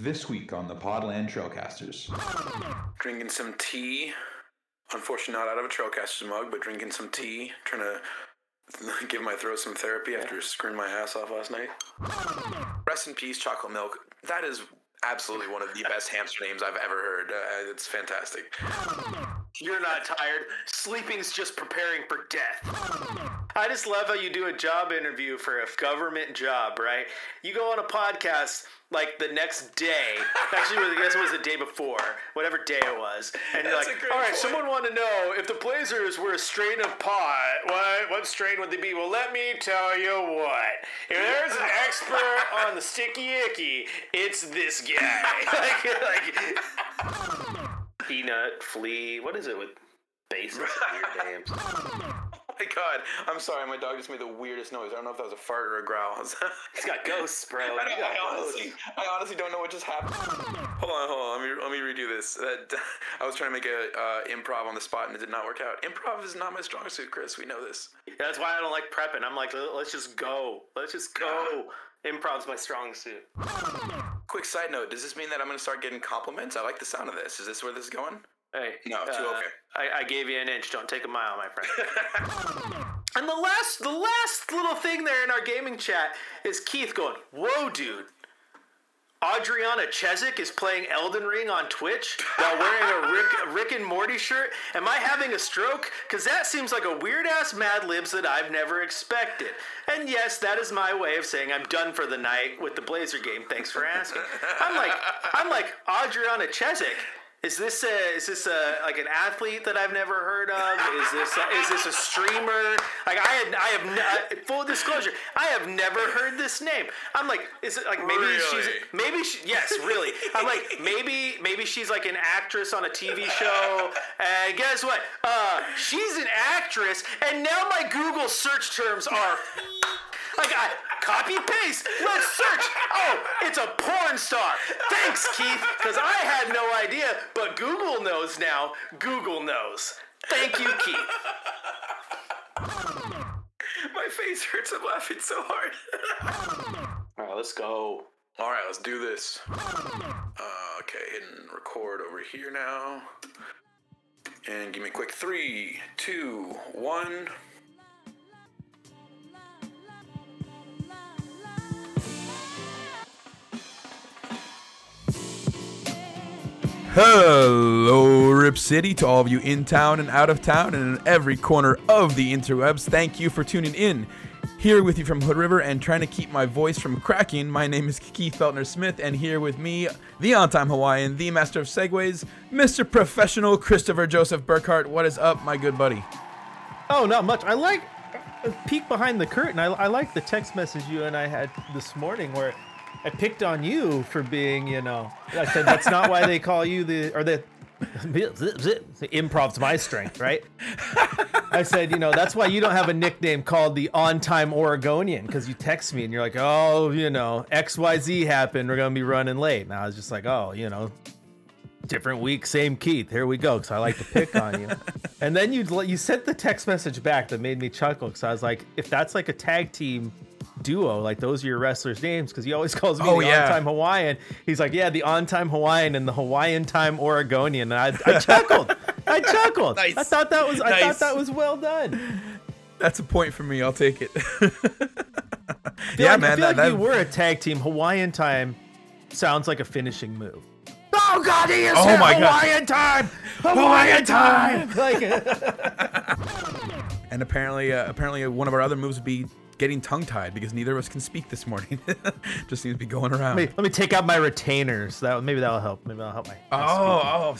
This week on the Podland Trailcasters. Drinking some tea. Unfortunately, not out of a Trailcasters mug, but drinking some tea. Trying to give my throat some therapy after screwing my ass off last night. Rest in peace, chocolate milk. That is absolutely one of the best hamster names I've ever heard. Uh, it's fantastic. You're not tired. Sleeping's just preparing for death. I just love how you do a job interview for a government job, right? You go on a podcast like the next day. Actually, I guess it was the day before, whatever day it was. And you're like, all right, point. someone want to know if the Blazers were a strain of pot, what what strain would they be? Well, let me tell you what. If there's an expert on the sticky icky, it's this guy. like, like peanut, flea, what is it with bases and weird names? Oh my god. I'm sorry, my dog just made the weirdest noise. I don't know if that was a fart or a growl. He's got ghosts, bro. I, don't, got I ghosts. honestly, I honestly don't know what just happened. Hold on, hold on. Let me let me redo this. That I was trying to make a uh, improv on the spot and it did not work out. Improv is not my strong suit, Chris. We know this. That's why I don't like prepping. I'm like, let's just go. Let's just go. Improv's my strong suit. Quick side note: Does this mean that I'm going to start getting compliments? I like the sound of this. Is this where this is going? Hey, No, too uh, okay. I, I gave you an inch. Don't take a mile, my friend. and the last, the last little thing there in our gaming chat is Keith going, "Whoa, dude." Adriana Chechik is playing Elden Ring on Twitch while wearing a Rick, Rick and Morty shirt. Am I having a stroke? Because that seems like a weird ass Mad Libs that I've never expected. And yes, that is my way of saying I'm done for the night with the Blazer game. Thanks for asking. I'm like, I'm like Adriana Chechik. Is this a, is this a, like an athlete that I've never heard of? Is this a, is this a streamer? Like I had I have n- full disclosure, I have never heard this name. I'm like, is it like maybe she's maybe she, yes, really. I'm like maybe maybe she's like an actress on a TV show. And guess what? Uh, she's an actress, and now my Google search terms are like I copy paste. Let's search. Oh, it's a porn star. Thanks, Keith, because I had no idea, but Google knows now. Google knows. Thank you, Keith. My face hurts. I'm laughing so hard. All right, let's go. All right, let's do this. Uh, okay, hitting record over here now. And give me a quick three, two, one. Hello, Rip City, to all of you in town and out of town and in every corner of the interwebs. Thank you for tuning in. Here with you from Hood River and trying to keep my voice from cracking, my name is Keith Feltner Smith, and here with me, the on time Hawaiian, the master of segues, Mr. Professional Christopher Joseph Burkhart. What is up, my good buddy? Oh, not much. I like a peek behind the curtain. I, I like the text message you and I had this morning where I picked on you for being, you know, I said that's not why they call you the or the improv's my strength, right? I said, you know, that's why you don't have a nickname called the on time Oregonian because you text me and you're like, oh, you know, XYZ happened. We're going to be running late. And I was just like, oh, you know, different week, same Keith. Here we go. Because I like to pick on you. And then you you sent the text message back that made me chuckle because I was like, if that's like a tag team duo, like those are your wrestlers' names, because he always calls me Oh, the yeah. on-time Hawaiian. He's like, yeah, the on-time Hawaiian and the Hawaiian time Oregonian. And I, I chuckled. I chuckled. Nice. I thought that was I Nice. thought that was well done. That's a point for me. I'll take it. yeah, like, man. I feel that, like that- you were a tag team. Hawaiian time sounds like a finishing move. Oh God, he is Oh my God. Hawaiian time. Hawaiian time. Like, And apparently, uh, apparently, uh, one of our other moves would be getting tongue-tied because neither of us can speak this morning. Just seems to be going around. let, me, let me take out my retainers. That maybe that'll help. Maybe that'll help my. Oh, oh,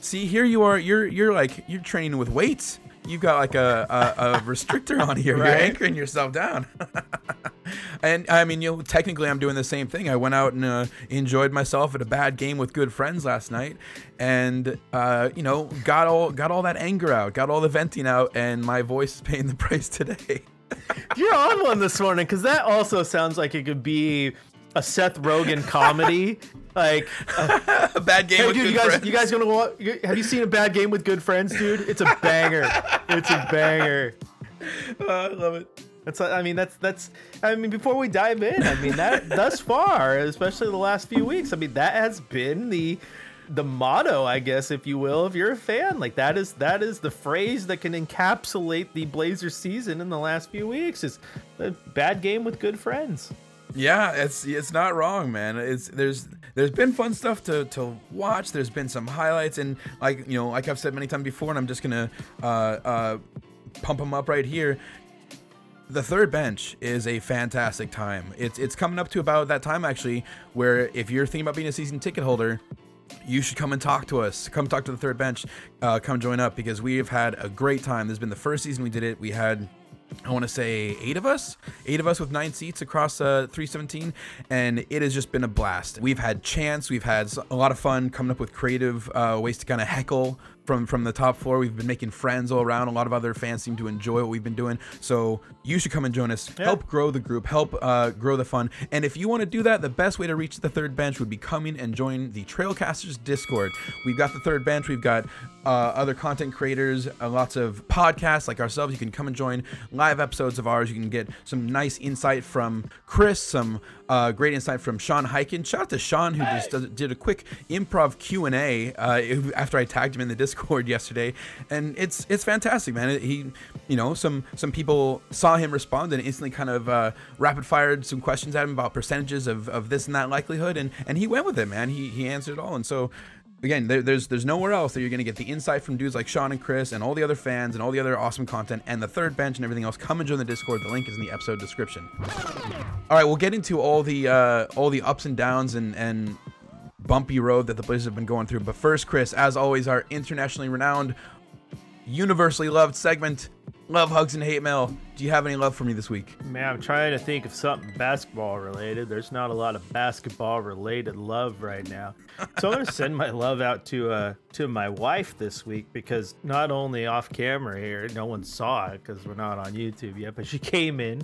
see, here you are. You're you're like you're training with weights. You've got like a, a, a restrictor on here. You're anchoring yourself down. and I mean, you know, technically, I'm doing the same thing. I went out and uh, enjoyed myself at a bad game with good friends last night, and uh, you know, got all got all that anger out, got all the venting out, and my voice is paying the price today. You're on one this morning because that also sounds like it could be a Seth Rogen comedy. Like, uh, a bad game hey, with dude, good you guys, friends. you guys gonna have you seen a bad game with good friends, dude? It's a banger. It's a banger. Oh, I love it. That's I mean that's that's I mean before we dive in, I mean that thus far, especially the last few weeks, I mean that has been the the motto, I guess, if you will, if you're a fan. Like that is that is the phrase that can encapsulate the Blazers season in the last few weeks. Is a bad game with good friends. Yeah, it's it's not wrong, man. It's there's there's been fun stuff to to watch. There's been some highlights, and like you know, like I've said many times before, and I'm just gonna uh, uh, pump them up right here. The third bench is a fantastic time. It's it's coming up to about that time actually, where if you're thinking about being a season ticket holder, you should come and talk to us. Come talk to the third bench. Uh, come join up because we have had a great time. This has been the first season we did it. We had I want to say eight of us, eight of us with nine seats across uh, 317, and it has just been a blast. We've had chants, we've had a lot of fun coming up with creative uh, ways to kind of heckle from from the top floor. We've been making friends all around. A lot of other fans seem to enjoy what we've been doing. So you should come and join us. Yeah. Help grow the group. Help uh, grow the fun. And if you want to do that, the best way to reach the third bench would be coming and join the Trailcasters Discord. We've got the third bench. We've got uh, other content creators, uh, lots of podcasts like ourselves. You can come and join live episodes of ours. You can get some nice insight from Chris, some uh, great insight from Sean Highkin. Shout out to Sean who just did a quick improv Q and A uh, after I tagged him in the Discord yesterday, and it's it's fantastic, man. He, you know, some some people saw him respond and instantly kind of uh, rapid fired some questions at him about percentages of, of this and that likelihood, and and he went with it, man. He he answered it all, and so again, there, there's there's nowhere else that you're gonna get the insight from dudes like Sean and Chris and all the other fans and all the other awesome content and the third bench and everything else. Come and join the Discord. The link is in the episode description. All right, we'll get into all the uh, all the ups and downs and and bumpy road that the Blazers have been going through. But first, Chris, as always, our internationally renowned, universally loved segment, love hugs and hate mail. Do you have any love for me this week? Man, I'm trying to think of something basketball related. There's not a lot of basketball related love right now. So I'm gonna send my love out to uh to my wife this week because not only off camera here, no one saw it because we're not on YouTube yet, but she came in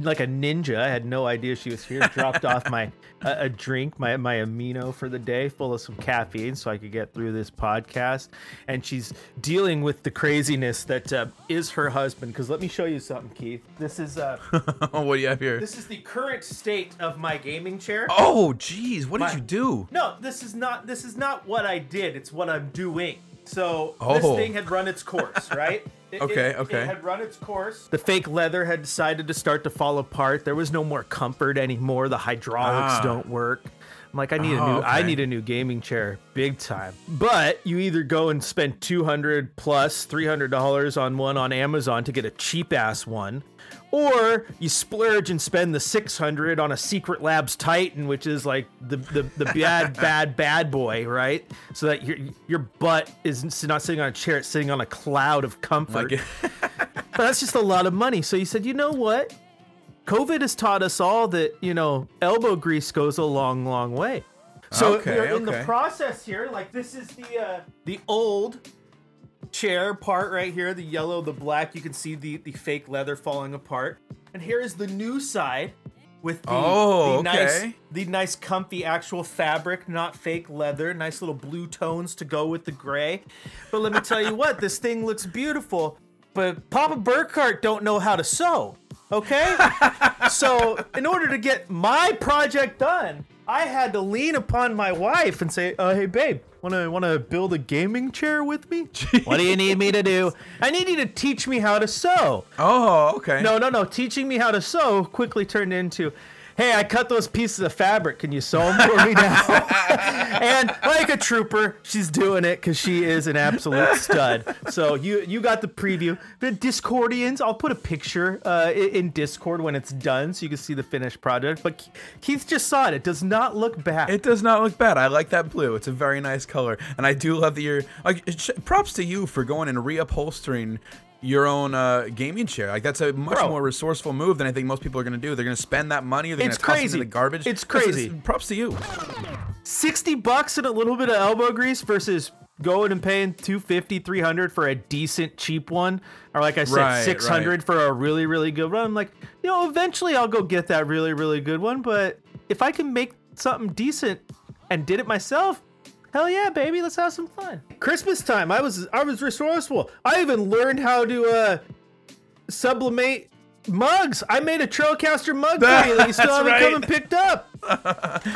like a ninja. I had no idea she was here. Dropped off my a, a drink, my my amino for the day, full of some caffeine, so I could get through this podcast. And she's dealing with the craziness that uh, is her husband. Because let me show you something, Keith. This is uh what do you have here? this is the current state of my gaming chair. Oh, geez, what did you do? No, this is not this is not what I did. It's what I'm doing. So Oh. this thing had run its course, right? It- Okay, it- okay. It had run its course. The fake leather had decided to start to fall apart. There was no more comfort anymore. The hydraulics Ah. don't work. I'm like, I need a Oh, new, I need a new gaming chair, big time. But you either go and spend 200 plus 300 dollars on one on Amazon to get a cheap ass one, or you splurge and spend the 600 on a Secret Labs Titan, which is like the the, the bad bad bad boy, right? So that your your butt is not sitting on a chair; it's sitting on a cloud of comfort. But that's just a lot of money. So you said, you know what? COVID has taught us all that you know elbow grease goes a long, long way. So Okay, you're in the process here. Like this is the uh, the old chair part right here, the yellow, the black. You can see the the fake leather falling apart. And here is the new side with the, Oh, the nice the nice comfy actual fabric, not fake leather. Nice little blue tones to go with the gray. But let me tell you what, this thing looks beautiful. But Papa Burkhart don't know how to sew. Okay? so in order to get my project done, I had to lean upon my wife and say, uh, "Hey, babe, wanna wanna build a gaming chair with me? What do you need me to do? I need you to teach me how to sew." oh, okay. No, no, no. Teaching me how to sew quickly turned into, "Hey, I cut those pieces of fabric. Can you sew them for me now?" and like a trooper, she's doing it because she is an absolute stud. So you you got the preview. The Discordians, I'll put a picture uh, in Discord when it's done, so you can see the finished project. But Keith just saw it. It does not look bad. It does not look bad. I like that blue. It's a very nice color, and I do love that you're. Like, props to you for going and reupholstering your own uh, gaming chair. Like that's a much Bro. more resourceful move than I think most people are going to do. They're going to spend that money, they're going It's to toss it crazy. the garbage. It's crazy. props to you. 60 bucks and a little bit of elbow grease versus going and paying 250 300 for a decent cheap one or like i said Right, 600 right. for a really really good one i'm like you know eventually i'll go get that really really good one but if i can make something decent and did it myself hell yeah baby let's have some fun christmas time i was i was resourceful i even learned how to uh sublimate mugs. I made a Trailcaster mug for you that you still haven't right. come and picked up.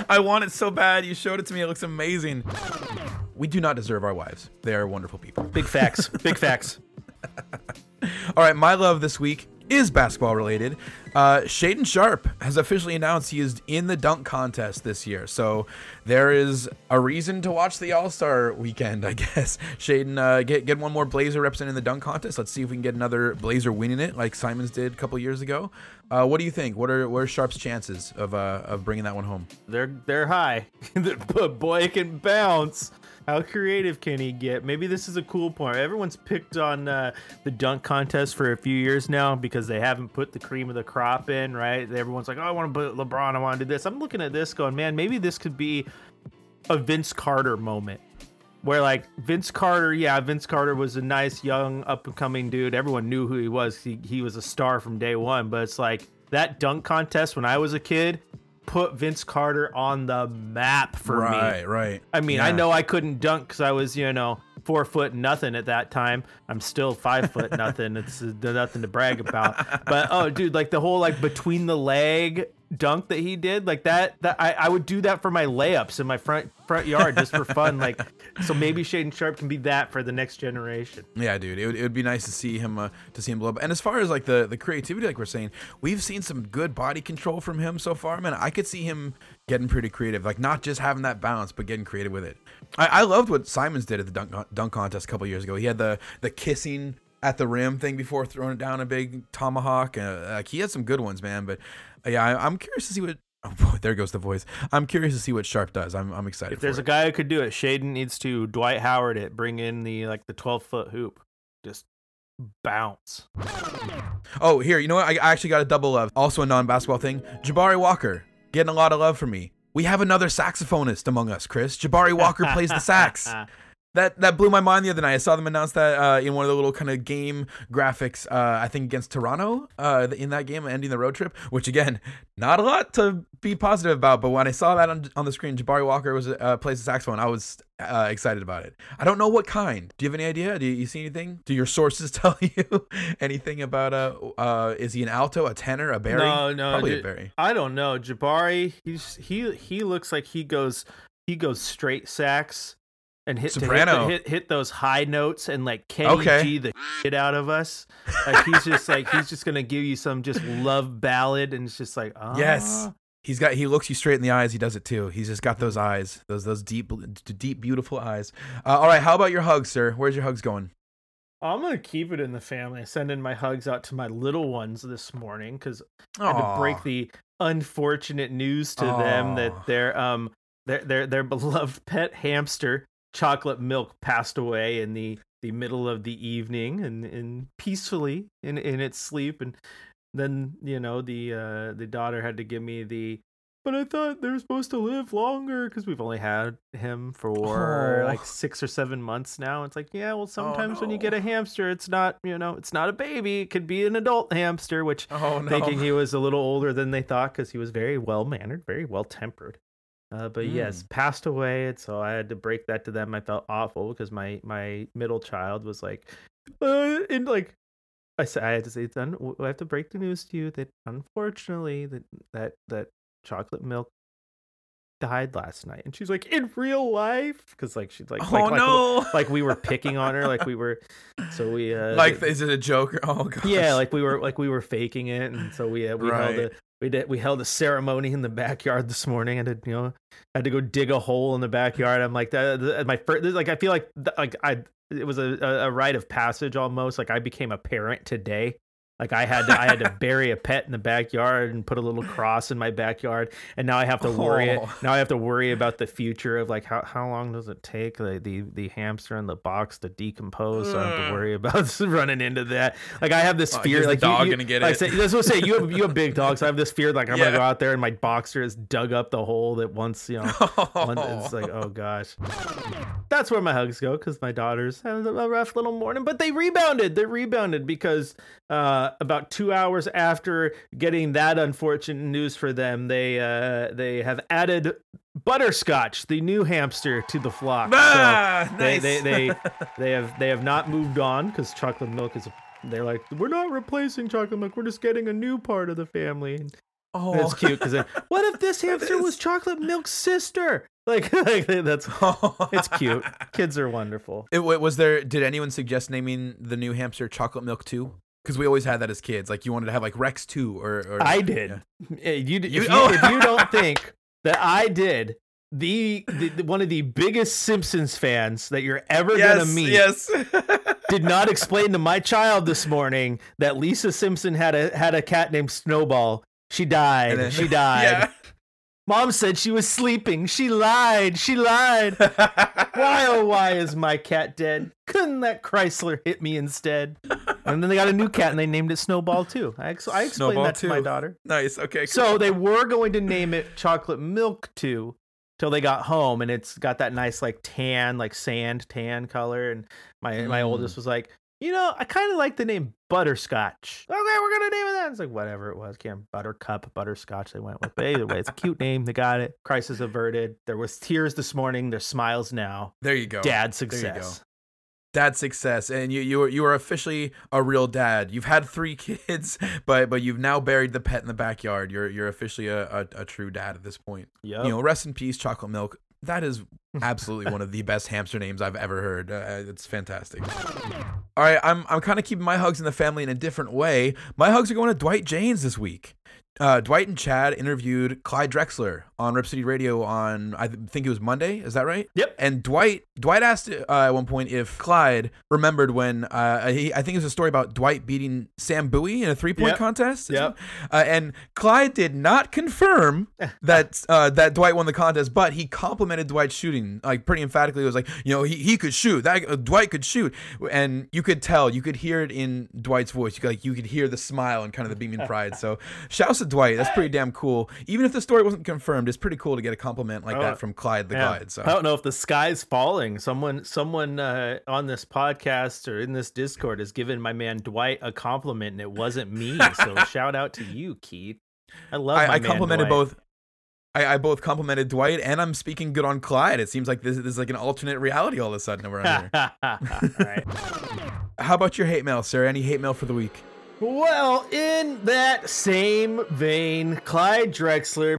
I want it so bad. You showed it to me. It looks amazing. We do not deserve our wives. They are wonderful people. Big facts. Big facts. All right, my love this week is basketball related. Uh, Shaedon Sharpe has officially announced he is in the dunk contest this year. So there is a reason to watch the All Star weekend, I guess. Shaedon, uh, get get one more Blazer representing the dunk contest. Let's see if we can get another Blazer winning it, like Simons did a couple years ago. Uh, what do you think? What are what are Sharpe's chances of uh, of bringing that one home? They're they're high. boy can bounce. How creative can he get? Maybe this is a cool point. Everyone's picked on uh, the dunk contest for a few years now because they haven't put the cream of the crop in, right? Everyone's like, "Oh, I want to put LeBron. I want to do this." I'm looking at this, going, "Man, maybe this could be a Vince Carter moment." Where like Vince Carter, yeah, Vince Carter was a nice young up and coming dude. Everyone knew who he was. He he was a star from day one. But it's like that dunk contest when I was a kid put Vince Carter on the map for me. right, right. I mean, I know I couldn't dunk because I was, you know, four foot nothing at that time. I'm still five foot nothing. It's uh, nothing to brag about. But oh, dude, like the whole like between the leg dunk that he did, like that. That I, I would do that for my layups in my front front yard just for fun. Like, so maybe Shaedon Sharpe can be that for the next generation. Yeah, dude, it would, it would be nice to see him uh, to see him blow up. And as far as like the the creativity, like we're saying, we've seen some good body control from him so far. Man, I could see him getting pretty creative, like not just having that bounce, but getting creative with it. I, I loved what Simons did at the dunk dunk contest a couple years ago. He had the the kissing at the rim thing before throwing it down a big tomahawk. Uh, like he had some good ones, man. But uh, yeah, I, I'm curious to see what. Oh boy, there goes the voice. I'm curious to see what Sharpe does. I'm, I'm excited. If there's a guy who could do it, Shaedon needs to Dwight Howard it, bring in the like the 12 foot hoop, just bounce. Oh, here, you know what? I I actually got a double love. Also a non-basketball thing. Jabari Walker getting a lot of love from me. We have another saxophonist among us, Chris. Jabari Walker plays the sax. That that blew my mind the other night. I saw them announce that uh, in one of the little kind of game graphics. Uh, I think against Toronto uh, in that game, ending the road trip. Which again, not a lot to be positive about. But when I saw that on, on the screen, Jabari Walker was uh, plays the saxophone. I was uh, excited about it. I don't know what kind. Do you have any idea? Do you, you see anything? Do your sources tell you anything about uh, uh is he an alto, a tenor, a barry? No, no, probably a barry. I don't know. Jabari, he's he he looks like he goes he goes straight sax and hit to hit, hit, hit those high notes and like Kenny Okay. G the shit out of us. Like he's just like he's just gonna give you some just love ballad and it's just like oh Yes. He's got he looks you straight in the eyes. He does it too. He's just got those eyes, those those deep deep beautiful eyes. Uh, all right, how about your hugs, sir? Where's your hugs going? I'm gonna keep it in the family. I send in my hugs out to my little ones this morning because I had to break the unfortunate news to them that their um their their their beloved pet hamster chocolate milk passed away in the the middle of the evening and and peacefully in in its sleep and then you know the uh the daughter had to give me the but I thought they were supposed to live longer because we've only had him for Oh. like six or seven months now. It's like, yeah, well, sometimes when you get a hamster, it's not, you know, it's not a baby. It could be an adult hamster, which Oh no. thinking he was a little older than they thought because he was very well mannered, very well tempered. Uh, but yes, passed away, and so I had to break that to them. I felt awful because my my middle child was like, uh, and like I said, I had to say, it's un- I have to break the news to you that unfortunately that that that chocolate milk died last night, and she's like, in real life, because like she's like, oh like, like, no. like we were picking on her, like we were, so we uh, like is it a joke? Oh god. yeah, like we were like we were faking it, and so we uh, we held a Right. We did we held a ceremony in the backyard this morning. I you know had to go dig a hole in the backyard. I'm like that my first like I feel like like I it was a a rite of passage almost. Like I became a parent today. Like I had to I had to bury a pet in the backyard and put a little cross in my backyard, and now I have to worry. Oh. Now I have to worry about the future of like how, how long does it take the, the the hamster in the box to decompose? So I have to worry about running into that. Like I have this Oh, fear. like you- dog you, gonna get like it? I say, what I say. You have you have big dogs. I have this fear. Like I'm Yeah. gonna go out there and my boxer has dug up the hole that once you know. One, it's like, oh gosh. That's where my hugs go because my daughters had a rough little morning, but they rebounded. They rebounded because uh, about two hours after getting that unfortunate news for them, they uh, they have added butterscotch, the new hamster, to the flock. Ah, so they, nice. they they they have they have not moved on because chocolate milk is they're like, we're not replacing chocolate milk. We're just getting a new part of the family. Oh, that's cute because what if this hamster was chocolate milk's sister? Like, like that's it's cute. Kids are wonderful. It, was there? Did anyone suggest naming the new hamster Chocolate Milk Two? Because we always had that as kids. Like you wanted to have like Rex Two or. or I did. Eh, You, if, You- you, oh. if you don't think that I did, the, the, the- one of the biggest Simpsons fans that you're ever Yes. gonna meet Yes. did not explain to my child this morning that Lisa Simpson had a had a cat named Snowball. She died. Then- she died. Yeah. Mom said she was sleeping. She lied. She lied. why oh why is my cat dead? Couldn't that Chrysler hit me instead? And then they got a new cat and they named it Snowball too. I, ex- I explained Snowball that to my daughter. nice. Okay. Cool. So they were going to name it Chocolate Milk too, till they got home and it's got that nice like tan, like sand tan color. And my my Mm. oldest was like, you know, I kind of like the name Butterscotch. Okay, we're gonna name it that. It's like whatever it was, Cam. Buttercup, Butterscotch. They went with. But either way, it's a cute name. They got it. Crisis averted. There was tears this morning. There's smiles now. there you go. Dad you success. Dad success, and you you are you are officially a real dad. You've had three kids, but but you've now buried the pet in the backyard. You're you're officially a, a, a true dad at this point. Yep. You know, rest in peace, chocolate milk. That is absolutely one of the best hamster names I've ever heard. Uh, it's fantastic. All right, I'm I'm kind of keeping my hugs in the family in a different way. My hugs are going to Dwight Jaynes this week. Uh, Dwight and Chad interviewed Clyde Drexler on Rip City Radio on I th- think it was Monday. Is that right? Yep. And Dwight Dwight asked uh, at one point if Clyde remembered when uh, he, I think it was a story about Dwight beating Sam Bowie in a three point Yep. contest. Yep. Uh, and Clyde did not confirm that uh, that Dwight won the contest, but he complimented Dwight's shooting like pretty emphatically. It was like you know he, he could shoot. That uh, Dwight could shoot, and you could tell, you could hear it in Dwight's voice. You could, like you could hear the smile and kind of the beaming pride. So shouts to Dwight. That's pretty damn cool. Even if the story wasn't confirmed, it's pretty cool to get a compliment like Oh, that from Clyde the Yeah. Glide. So I don't know if the sky's falling. Someone, someone uh, on this podcast or in this Discord has given my man Dwight a compliment, and it wasn't me. So shout out to you, Keith. I love. my I, I complimented Dwight. both. I, I both complimented Dwight, and I'm speaking good on Clyde. It seems like this, this is like an alternate reality all of a sudden around here. right. How about your hate mail, sir? Any hate mail for the week? Well, in that same vein, Clyde Drexler,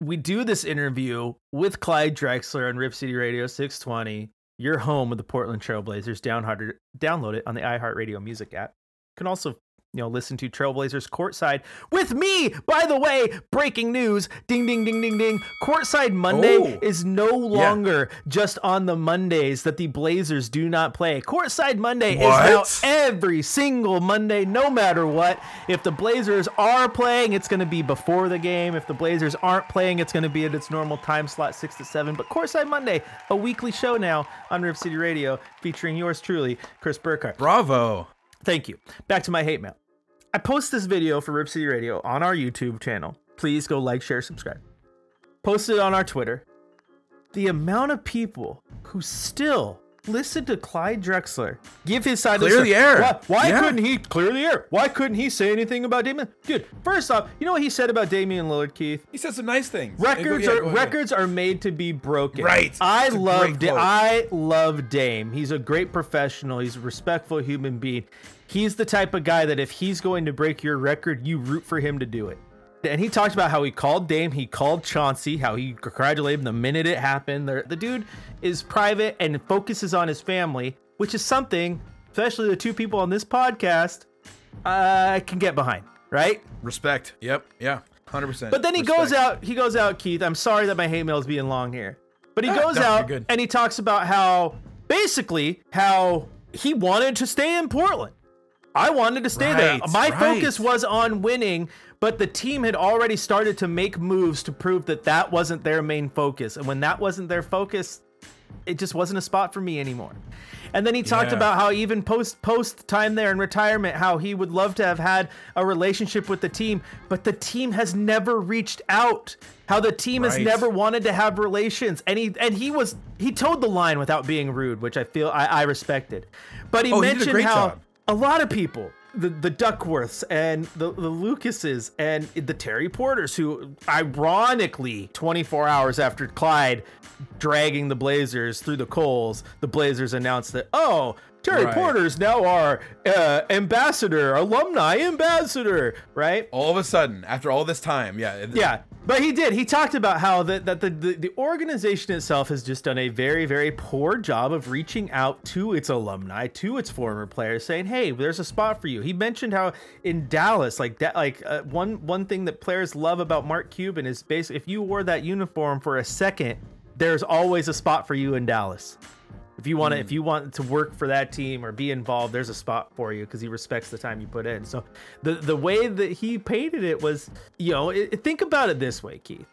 we do this interview with Clyde Drexler on Rip City Radio 620, your home of the Portland Trailblazers. Download download it on the iHeartRadio music app. You can also you know, listen to Trailblazers Courtside with me. By the way, breaking news. Ding, ding, ding, ding, ding. Courtside Monday Oh. is no longer just on the Mondays that the Blazers do not play. Courtside Monday What? is now every single Monday, no matter what. If the Blazers are playing, it's going to be before the game. If the Blazers aren't playing, it's going to be at its normal time slot, 6 to 7. But Courtside Monday, a weekly show now on Rip City Radio featuring yours truly, Chris Burkhardt. Bravo. Thank you. Back to my hate mail. I post this video for Rip City Radio on our YouTube channel. Please go like, share, subscribe. Post it on our Twitter. The amount of people who still listen to Clyde Drexler give his side Clear of the story. air. Why, why Yeah. couldn't he clear the air? Why couldn't he say anything about Damian? Dude, first off, you know what he said about Damian Lillard, Keith? He said some nice things. Records Yeah, are records are made to be broken. Right. I love Da- I love Dame. He's a great professional. He's a respectful human being. He's the type of guy that if he's going to break your record, you root for him to do it. And he talked about how he called Dame, he called Chauncey, how he congratulated him the minute it happened. The, the dude is private and focuses on his family, which is something, especially the two people on this podcast, I can get behind, right? Respect. Yep. Yeah. Hundred percent. But then he goes out. He goes out, Keith. I'm sorry that my hate mail is being long here, but he Ah, goes no, out and he talks about how basically how he wanted to stay in Portland. I wanted to stay there. My right. focus was on winning, but the team had already started to make moves to prove that that wasn't their main focus. And when that wasn't their focus, it just wasn't a spot for me anymore. And then he talked Yeah. about how even post post time there in retirement, how he would love to have had a relationship with the team, but the team has never reached out. How the team has never wanted to have relations, and he and he was he toed the line without being rude, which I feel I, I respected. But he Oh, he mentioned great how job. A lot of people the the Duckworths and the, the Lucases and the Terry Porters, who ironically, 24 hours after Clyde dragging the Blazers through the coals, the Blazers announced that oh. Terry Right. Porter's now our uh, ambassador, alumni ambassador, right? All of a sudden, after all this time, yeah. Yeah, but he did. He talked about how that that the, the the organization itself has just done a very very poor job of reaching out to its alumni, to its former players, saying, "Hey, there's a spot for you." He mentioned how in Dallas, like that, like uh, one one thing that players love about Mark Cuban is basically if you wore that uniform for a second, there's always a spot for you in Dallas. If you want to, if mm. you want to work for that team or be involved, there's a spot for you because he respects the time you put in. So, the the way that he painted it was, you know, it, think about it this way, Keith.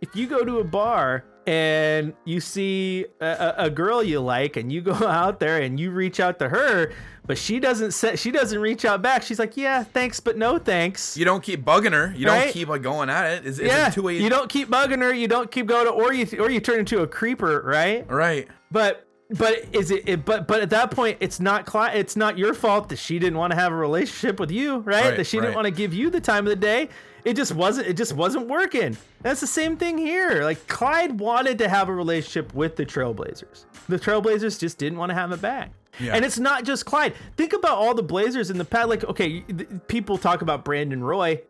If you go to a bar and you see a, a, girl you like, and you go out there and you reach out to her, but she doesn't set, she doesn't reach out back. She's like, "Yeah, thanks, but no thanks." You don't keep bugging her. You Right? don't keep like going at it. Is, is yeah, it two way? you don't keep bugging her. You don't keep going to, or you or you turn into a creeper, right? Right. But but is it, it? But but at that point, it's not. It's not your fault that she didn't want to have a relationship with you, right? Right, that she right. didn't want to give you the time of the day. It just wasn't. It just wasn't working. That's the same thing here. Like Clyde wanted to have a relationship with the Trailblazers. The Trailblazers just didn't want to have it back. Yeah. And it's not just Clyde. Think about all the Blazers in the past. Like, okay, people talk about Brandon Roy.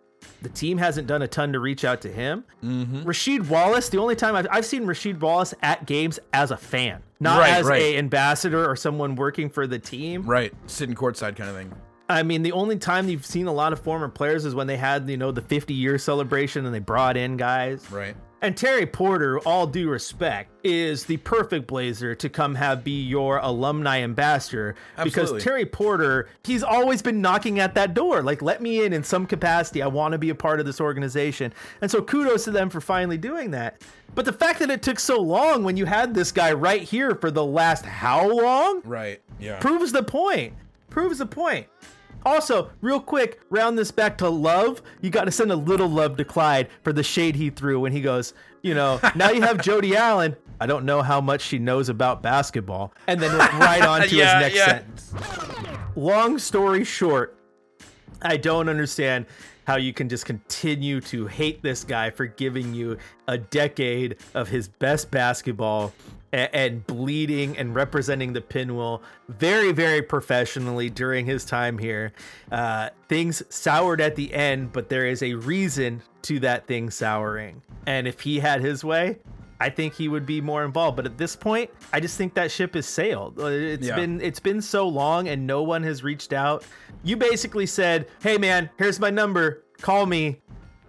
The team hasn't done a ton to reach out to him. Mm-hmm. Rasheed Wallace, the only time I've, I've seen Rasheed Wallace at games as a fan, not Right, as right. a ambassador or someone working for the team. Right. Sitting courtside kind of thing. I mean, the only time you've seen a lot of former players is when they had, you know, the 50 year celebration and they brought in guys. Right. And Terry Porter, all due respect, is the perfect Blazer to come have be your alumni ambassador Absolutely. because Terry Porter, he's always been knocking at that door. Like, let me in in some capacity. I want to be a part of this organization. And so kudos to them for finally doing that. But the fact that it took so long when you had this guy right here for the last how long Right. Yeah. proves the point. Proves the point. Also, real quick, round this back to love. You got to send a little love to Clyde for the shade he threw when he goes, you know, now you have Jody Allen. I don't know how much she knows about basketball. And then went right on to Yeah, his next yeah. sentence. Long story short, I don't understand how you can just continue to hate this guy for giving you a decade of his best basketball and, and bleeding and representing the pinwheel very, very professionally during his time here. Uh, things soured at the end, but there is a reason to that thing souring. And if he had his way, I think he would be more involved. But at this point, I just think that ship has sailed. Uh, It's Yeah. been it's been so long and no one has reached out. You basically said, "Hey man, here's my number. Call me."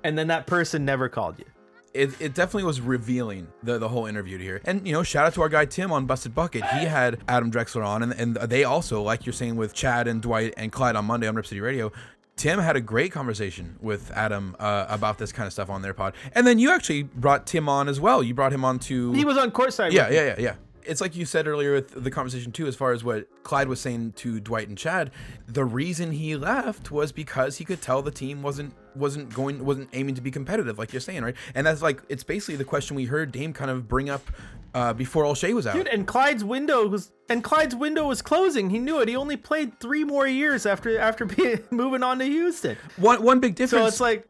And then that person never called you. It, it definitely was revealing the, the whole interview here. And you know, shout out to our guy Tim on Busted Bucket. He had Adam Drexler on, and, and they also, like you're saying with Chad and Dwight and Clyde on Monday on Rip City Radio. Tim had a great conversation with Adam uh, about this kind of stuff on their pod, and then you actually brought Tim on as well. You brought him on to He was on courtside. yeah, yeah, yeah, yeah. It's like you said earlier with the conversation too, as far as what Clyde was saying to Dwight and Chad. The reason he left was because he could tell the team wasn't wasn't going wasn't aiming to be competitive, like you're saying, right? And that's like it's basically the question we heard Dame kind of bring up uh, before O'Shea was out. Dude, and Clyde's window was and Clyde's window was closing. He knew it. He only played three more years after after being, moving on to Houston. one one big difference. So it's like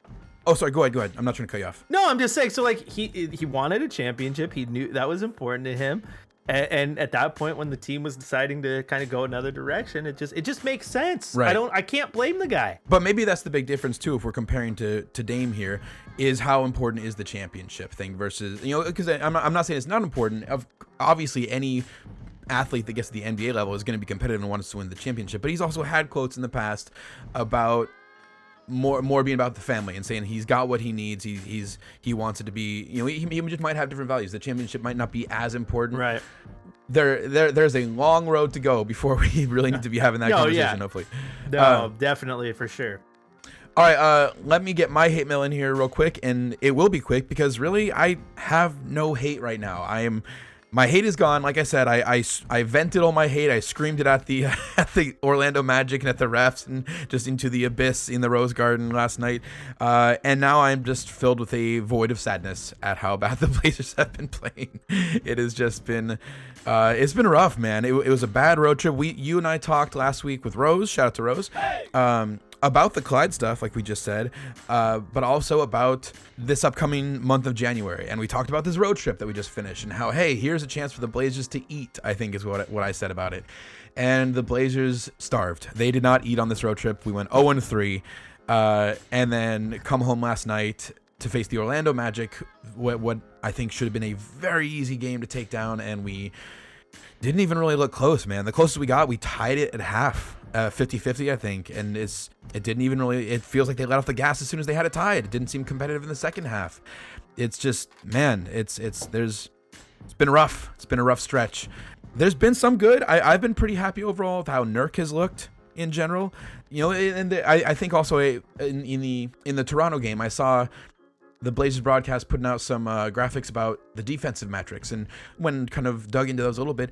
oh, sorry, go ahead, go ahead. I'm not trying to cut you off. No, I'm just saying. So like he he wanted a championship. He knew that was important to him. And, and at that point, when the team was deciding to kind of go another direction, it just it just makes sense. Right. I don't I can't blame the guy. But maybe that's the big difference too, if we're comparing to to Dame here, is how important is the championship thing versus you know because I'm not, I'm not saying it's not important. Of obviously any athlete that gets to the NBA level is going to be competitive and wants to win the championship. But he's also had quotes in the past about more more being about the family and saying he's got what he needs. He, he's he wants it to be you know he, he just might have different values. The championship might not be as important. Right. There there there's a long road to go before we really need to be having that No, conversation. yeah. Hopefully. No, Uh, definitely for sure. All right, uh, let me get my hate mail in here real quick, and it will be quick because really I have no hate right now. I am my hate is gone. Like I said, I, I, I vented all my hate. I screamed it at the at the Orlando Magic and at the refs and just into the abyss in the Rose Garden last night. Uh, and now I'm just filled with a void of sadness at how bad the Blazers have been playing. It has just been uh, it's been rough, man. It, it was a bad road trip. We you and I talked last week with Rose. Shout out to Rose. Um, about the Clyde stuff, like we just said, uh, but also about this upcoming month of January. And we talked about this road trip that we just finished and how, hey, here's a chance for the Blazers to eat, I think is what, what I said about it. And the Blazers starved. They did not eat on this road trip. We went 0 3. Uh, and then come home last night to face the Orlando Magic, what, what I think should have been a very easy game to take down. And we didn't even really look close, man. The closest we got, we tied it at half uh, 50-50 I think and it's it didn't even really it feels like they let off the gas as soon as they had it tied. It didn't seem competitive in the second half. It's just man it's it's there's it's been rough. It's been a rough stretch. There's been some good. I, I've been pretty happy overall with how Nurk has looked in general. You know and the, I, I think also a, in, in the in the Toronto game I saw the Blazers broadcast putting out some uh, graphics about the defensive metrics and when kind of dug into those a little bit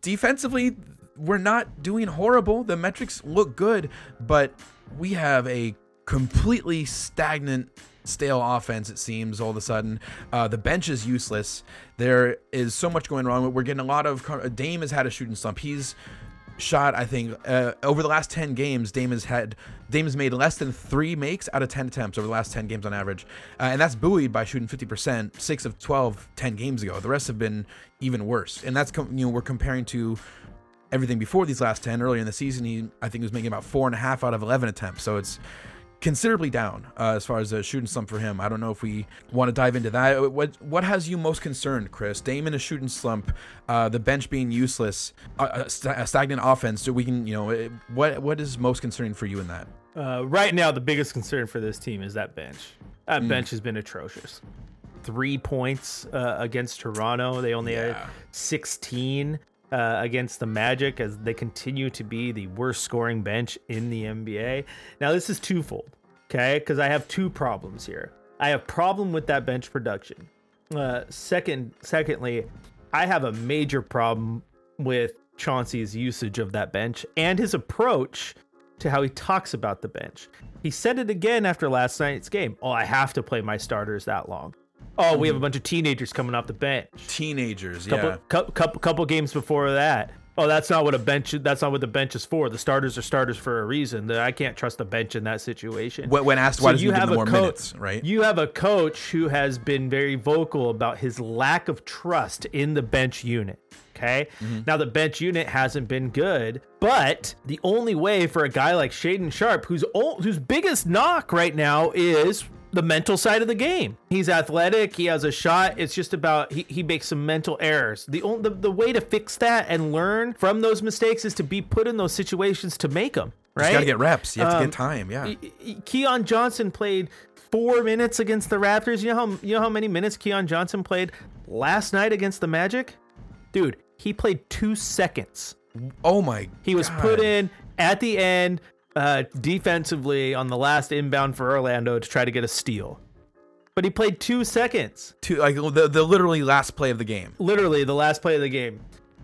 defensively we're not doing horrible. The metrics look good, but we have a completely stagnant stale offense it seems all of a sudden. Uh, the bench is useless. There is so much going wrong. We're getting a lot of dame has had a shooting slump. He's shot i think uh, over the last 10 games dame has had dame has made less than three makes out of 10 attempts over the last 10 games on average. Uh, and that's buoyed by shooting 50% 6 of 12 10 games ago. The rest have been even worse. And that's you know we're comparing to everything before these last 10 earlier in the season he i think was making about four and a half out of 11 attempts. So it's considerably down uh, as far as a shooting slump for him. I don't know if we want to dive into that. What what has you most concerned chris? Damon a shooting slump uh, the bench being useless a, a, stagnant offense. So we can you know what what is most concerning for you in that? Uh, right now the biggest concern for this team is that bench. That mm. bench has been atrocious. Three points uh, against toronto. They only yeah. had 16 uh, against the Magic as they continue to be the worst scoring bench in the NBA. Now this is twofold, okay? Because I have two problems here. I have problem with that bench production. Uh, second, secondly, I have a major problem with Chauncey's usage of that bench and his approach to how he talks about the bench. He said it again after last night's game. Oh, I have to play my starters that long. Oh, we have a bunch of teenagers coming off the bench. Teenagers, couple, yeah. Couple, couple, couple games before that. Oh, that's not what a bench. That's not what the bench is for. The starters are starters for a reason. I can't trust the bench in that situation. When asked why so you have more co- minutes, right? You have a coach who has been very vocal about his lack of trust in the bench unit. Okay. Mm-hmm. Now the bench unit hasn't been good, but the only way for a guy like Shaedon Sharpe, whose whose biggest knock right now is the mental side of the game. He's athletic. He has a shot. It's just about he, he makes some mental errors. The, only, the the way to fix that and learn from those mistakes is to be put in those situations to make them. Right? You got to get reps. You have um, to get um, time. Yeah. Keon Johnson played four minutes against the Raptors. You know how you know how many minutes Keon Johnson played last night against the Magic? Dude, he played two seconds. Oh my! He was put in at the end uh, defensively on the last inbound for Orlando to try to get a steal. But he played two seconds. Two, like the, the literally last play of the game. Literally the last play of the game.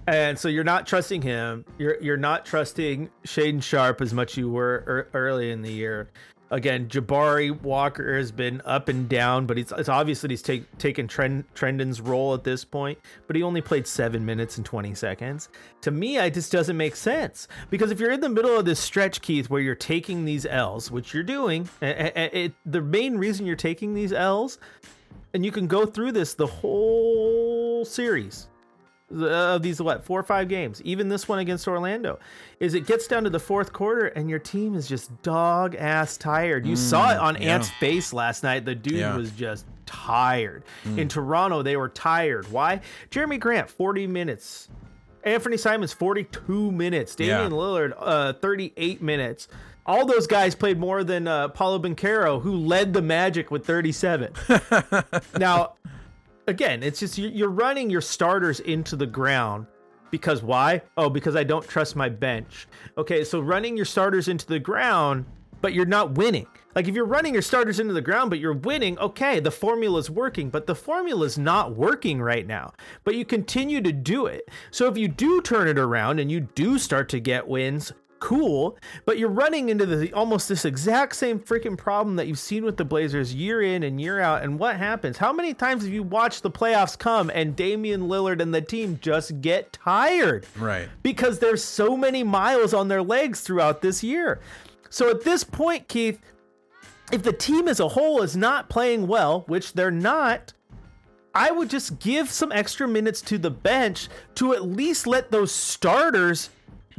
And so you're not trusting him. You're you're not trusting Shaedon Sharpe as much you were er, early in the year again, Jabari Walker has been up and down, but it's, it's obvious that he's take, taken Trend, Trendon's role at this point. But he only played seven minutes and 20 seconds. To me, it just doesn't make sense because if you're in the middle of this stretch, Keith, where you're taking these L's, which you're doing, it, it, the main reason you're taking these L's, and you can go through this the whole series of these what four or five games, even this one against Orlando, is it gets down to the fourth quarter and your team is just dog ass tired. You mm, saw it on yeah. Ant's face last night. The dude yeah. was just tired. Mm. In Toronto, they were tired. Why? Jerami Grant, 40 minutes. Anfernee Simons, 42 minutes. Damian yeah. Lillard, uh, 38 minutes. All those guys played more than uh, Paolo Banchero, who led the Magic with 37. now, again, it's just you're running your starters into the ground because why? Oh, because I don't trust my bench. Okay, so running your starters into the ground but you're not winning. Like if you're running your starters into the ground, but you're winning, okay, the formula's working, but the formula's not working right now. But you continue to do it. So if you do turn it around and you do start to get wins, cool, but you're running into the almost this exact same freaking problem that you've seen with the Blazers year in and year out. And what happens? How many times have you watched the playoffs come and Damian Lillard and the team just get tired? Right. Because there's so many miles on their legs throughout this year. So at this point, Keith, if the team as a whole is not playing well, which they're not, I would just give some extra minutes to the bench to at least let those starters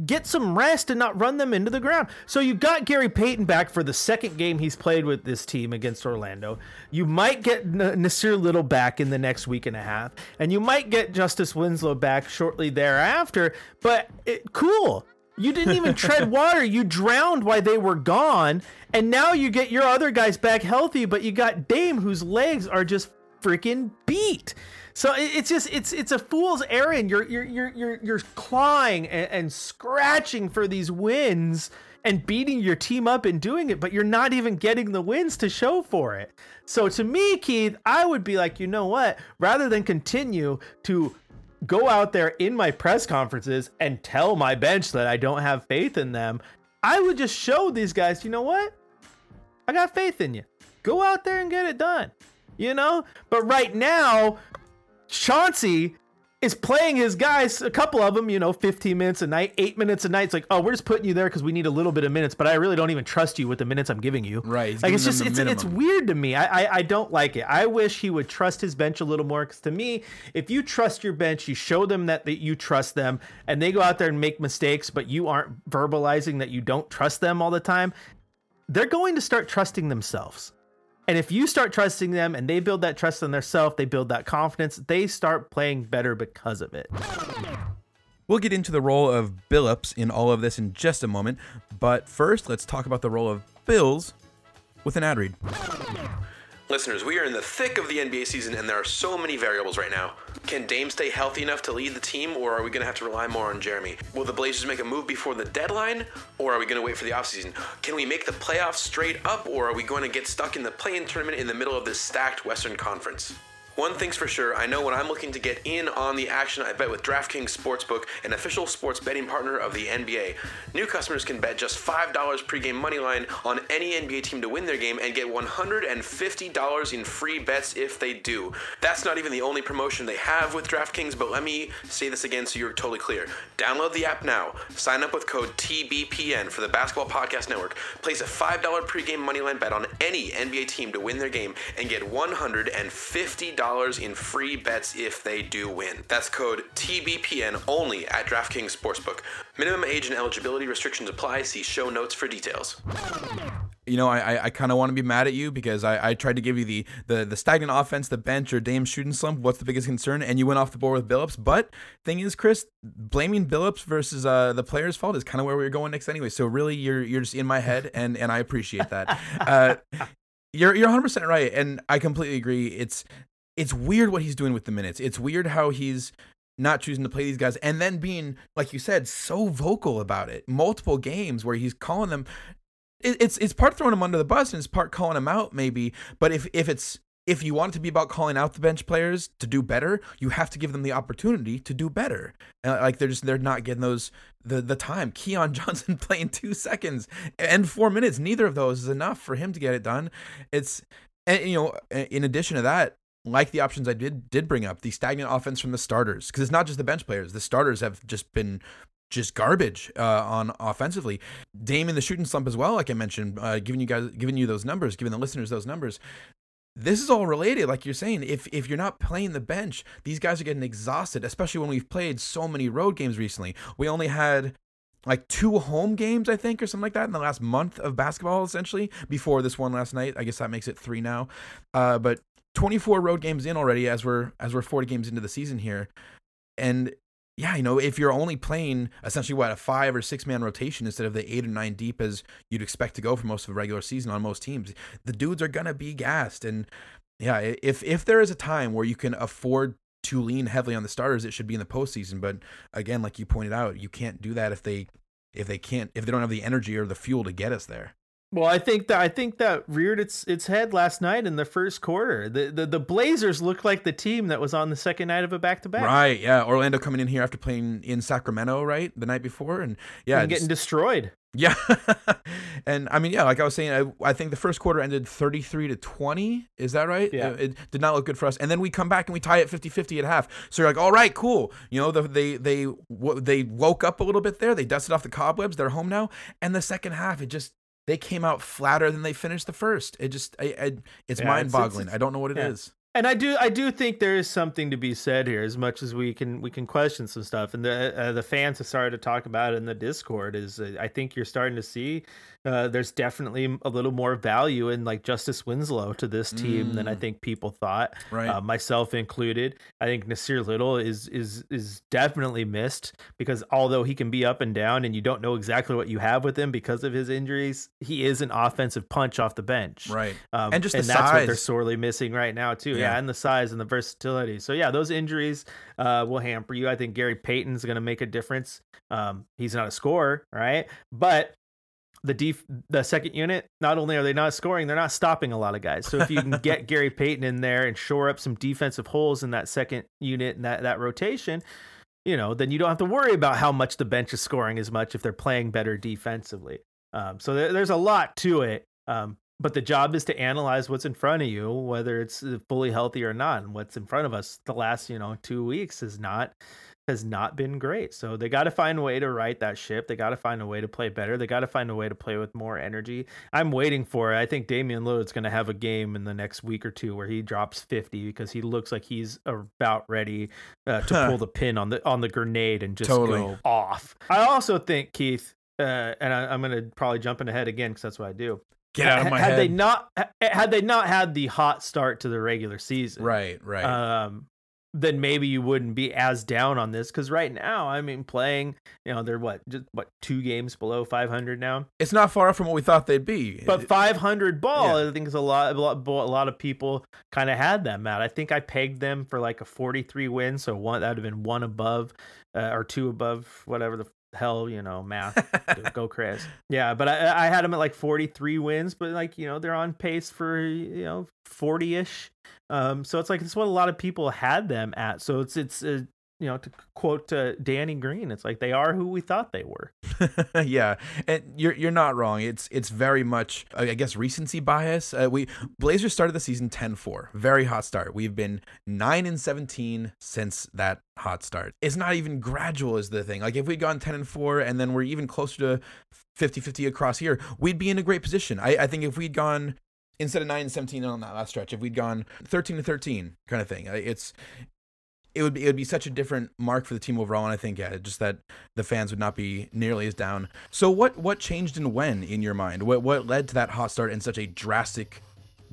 get some rest and not run them into the ground. So you've got Gary Payton back for the second game he's played with this team against Orlando. You might get N- Nassir Little back in the next week and a half, and you might get Justice Winslow back shortly thereafter. But it, cool. You didn't even tread water. You drowned while they were gone, and now you get your other guys back healthy. But you got Dame, whose legs are just freaking beat. So it's just it's it's a fool's errand. You're you're you're you're, you're clawing and, and scratching for these wins and beating your team up and doing it, but you're not even getting the wins to show for it. So to me, Keith, I would be like, you know what? Rather than continue to go out there in my press conferences and tell my bench that I don't have faith in them, I would just show these guys, you know what? I got faith in you. Go out there and get it done. You know? But right now, Chauncey is playing his guys, a couple of them, you know, 15 minutes a night, eight minutes a night. It's like, oh, we're just putting you there because we need a little bit of minutes, but I really don't even trust you with the minutes I'm giving you. Right. Like it's just it's it's weird to me. I, I I don't like it. I wish he would trust his bench a little more. Because to me, if you trust your bench, you show them that, that you trust them, and they go out there and make mistakes, but you aren't verbalizing that you don't trust them all the time. They're going to start trusting themselves. And if you start trusting them and they build that trust in themselves, they build that confidence, they start playing better because of it. We'll get into the role of Billups in all of this in just a moment, but first, let's talk about the role of Bills with an ad read. Listeners, we are in the thick of the NBA season and there are so many variables right now. Can Dame stay healthy enough to lead the team, or are we going to have to rely more on Jerami? Will the Blazers make a move before the deadline, or are we going to wait for the offseason? Can we make the playoffs straight up, or are we going to get stuck in the play-in tournament in the middle of this stacked Western Conference? One thing's for sure, I know when I'm looking to get in on the action, I bet with DraftKings Sportsbook, an official sports betting partner of the NBA. New customers can bet just $5 pregame moneyline on any NBA team to win their game and get $150 in free bets if they do. That's not even the only promotion they have with DraftKings, but let me say this again so you're totally clear. Download the app now, sign up with code TBPN for the Basketball Podcast Network, place a $5 pregame moneyline bet on any NBA team to win their game, and get $150 dollars in free bets if they do win. That's code TBPN only at DraftKings Sportsbook. Minimum age and eligibility restrictions apply. See show notes for details. You know, I I kind of want to be mad at you because I, I tried to give you the, the the stagnant offense, the bench, or Dame shooting slump. What's the biggest concern? And you went off the board with Billups. But thing is, Chris, blaming Billups versus uh, the player's fault is kind of where we are going next anyway. So really, you're you're just in my head, and and I appreciate that. uh, you're you're 100 percent right, and I completely agree. It's it's weird what he's doing with the minutes. It's weird how he's not choosing to play these guys and then being, like you said, so vocal about it. Multiple games where he's calling them. it's it's part throwing him under the bus and it's part calling him out maybe. But if if it's if you want it to be about calling out the bench players to do better, you have to give them the opportunity to do better. Uh, like they're just they're not getting those the the time. Keon Johnson playing two seconds and four minutes. Neither of those is enough for him to get it done. It's and you know in addition to that like the options I did did bring up, the stagnant offense from the starters, because it's not just the bench players. The starters have just been just garbage uh, on offensively. Dame in the shooting slump as well, like I mentioned, uh, giving you guys, giving you those numbers, giving the listeners those numbers. This is all related, like you're saying. If if you're not playing the bench, these guys are getting exhausted, especially when we've played so many road games recently. We only had like two home games, I think, or something like that in the last month of basketball, essentially, before this one last night. I guess that makes it three now. Uh, but 24 road games in already as we're as we're 40 games into the season here. And yeah you know if you're only playing essentially what a five or six man rotation instead of the eight or nine deep as you'd expect to go for most of the regular season on most teams the dudes are gonna be gassed. And yeah if if there is a time where you can afford to lean heavily on the starters it should be in the postseason. But again like you pointed out you can't do that if they if they can't if they don't have the energy or the fuel to get us there Well, I think that I think that reared its its head last night in the first quarter. The the, the Blazers looked like the team that was on the second night of a back to back. Right, yeah. Orlando coming in here after playing in Sacramento, right, the night before, and yeah, And getting destroyed. yeah. and I mean, yeah, like I was saying, I, I think the first quarter ended thirty-three to twenty. Is that right? Yeah. It, it did not look good for us, and then we come back and we tie it 50-50 at half. So you're like, all right, cool. You know, the, they they wo- they woke up a little bit there. They dusted off the cobwebs. They're home now. And the second half, it just they came out flatter than they finished the first. It just, I, I, it's Yeah, mind-boggling. it's- I don't know what it is. yeah. And I do I do think there is something to be said here, as much as we can we can question some stuff. And the uh, the fans have started to talk about it in the Discord. Is uh, I think you're starting to see uh, there's definitely a little more value in like Justice Winslow to this team than I Mm. think people thought. Right. uh, myself included. I think Nassir Little is is is definitely missed because although he can be up and down and you don't know exactly what you have with him because of his injuries, he is an offensive punch off the bench. Right. Um, And just the that's what they're sorely missing right now too. Yeah. Yeah. and the size and the versatility. So yeah, those injuries uh, will hamper you. I think Gary Payton's going to make a difference. Um, he's not a scorer, right? But the def- the second unit, not only are they not scoring, they're not stopping a lot of guys. So if you can get Gary Payton in there and shore up some defensive holes in that second unit and that that rotation, you know, then you don't have to worry about how much the bench is scoring as much if they're playing better defensively. Um, so there, there's a lot to it. Um, but the job is to analyze what's in front of you, whether it's fully healthy or not. And what's in front of us the last, you know, two weeks is not has not been great. So they got to find a way to right that ship. They got to find a way to play better. They got to find a way to play with more energy. I'm waiting for it. I think Damian Lillard's going to have a game in the next week or two where he drops 50 because he looks like he's about ready uh, to pull the pin on the on the grenade and just Totally. go off. I also think Keith, uh, and I, I'm going to probably jump in ahead again because that's what I do. Get out of my had head. they not had they not had the hot start to the regular season, right, right. um, then maybe you wouldn't be as down on this because right now, I mean, playing, you know, they're what, just what, two games below 500 now, it's not far off from what we thought they'd be. but 500 ball, Yeah. I think is a lot, a lot, a lot of people kind of had them at. I think I pegged them for like a 43 win, so one that would have been one above uh, or two above, whatever the hell, you know, math. Go Chris. Yeah, but I, I had them at like 43 wins, but like, you know, they're on pace for, you know, 40 ish. Um, so it's like, it's what a lot of people had them at. So it's, it's, uh, you know, to quote uh, Danny Green, it's like they are who we thought they were. yeah, and you're you're not wrong. It's it's very much I guess recency bias. Uh, we Blazers started the season 10-4. Very hot start. We've been 9 and 17 since that hot start. It's not even gradual is the thing. Like if we'd gone 10 and 4 and then we're even closer to 50-50 across here, we'd be in a great position. I, I think if we'd gone instead of 9 and 17 on that last stretch, if we'd gone 13 to 13 kind of thing. uh, It's it would be it would be such a different mark for the team overall, and I think yeah, just that the fans would not be nearly as down. So what what changed and when in your mind? What what led to that hot start and such a drastic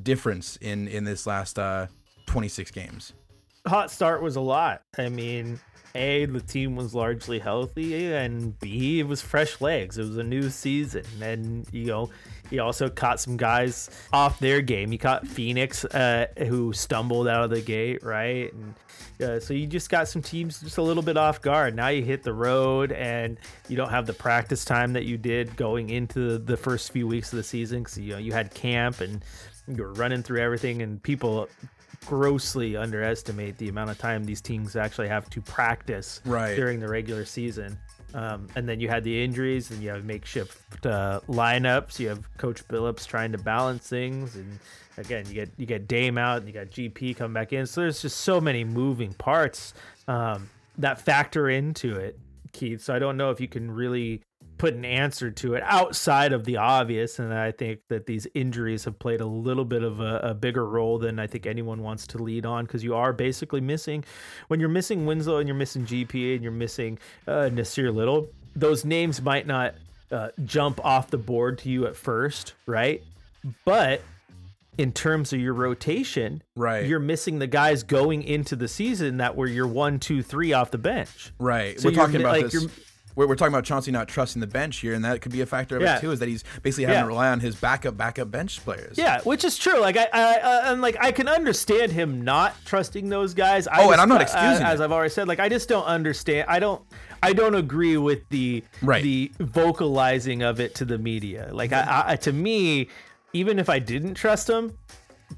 difference in in this last uh 26 games? hot start was a lot. I mean, A, the team was largely healthy, and B, it was fresh legs. It was a new season. And, you know, he also caught some guys off their game. He caught Phoenix, uh, who stumbled out of the gate, right? And uh, so you just got some teams just a little bit off guard. Now you hit the road, and you don't have the practice time that you did going into the first few weeks of the season because, you know, you had camp and you were running through everything, and people grossly underestimate the amount of time these teams actually have to practice Right. during the regular season. Um, and then you had the injuries, and you have makeshift uh, lineups. You have Coach Billups trying to balance things, and again, you get you get Dame out, and you got GP coming back in. So there's just so many moving parts um, that factor into it, Keith. So I don't know if you can really put an answer to it outside of the obvious. And I think that these injuries have played a little bit of a, a bigger role than I think anyone wants to lead on because you are basically missing when you're missing Winslow and you're missing GPA and you're missing uh, Nassir Little. Those names might not uh, jump off the board to you at first, right? But in terms of your rotation, Right. you're missing the guys going into the season that were your one, two, three off the bench. Right. So We're talking about like this. We're, we're talking about Chauncey not trusting the bench here, and that could be a factor of Yeah. it too. Is that he's basically having Yeah. to rely on his backup backup bench players. Yeah, which is true. Like I, I uh, and like I can understand him not trusting those guys. I Oh, and just- I'm not uh, excusing as. I've already said. Like I just don't understand. I don't. I don't agree with the Right. the vocalizing of it to the media. Like I, I, to me, even if I didn't trust him,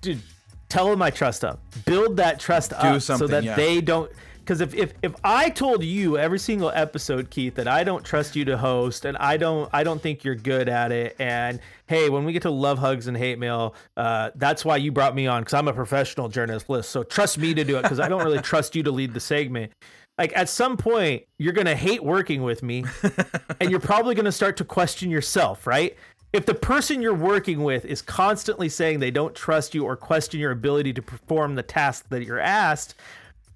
dude, tell him I trust him. Build that trust up so that yeah. they don't. Because if, if if I told you every single episode, Keith, that I don't trust you to host, and I don't I don't think you're good at it, and hey, when we get to love hugs and hate mail, uh, that's why you brought me on because I'm a professional journalist. So trust me to do it because I don't really trust you to lead the segment. Like at some point, you're gonna hate working with me, and you're probably gonna start to question yourself, right? If the person you're working with is constantly saying they don't trust you or question your ability to perform the task that you're asked,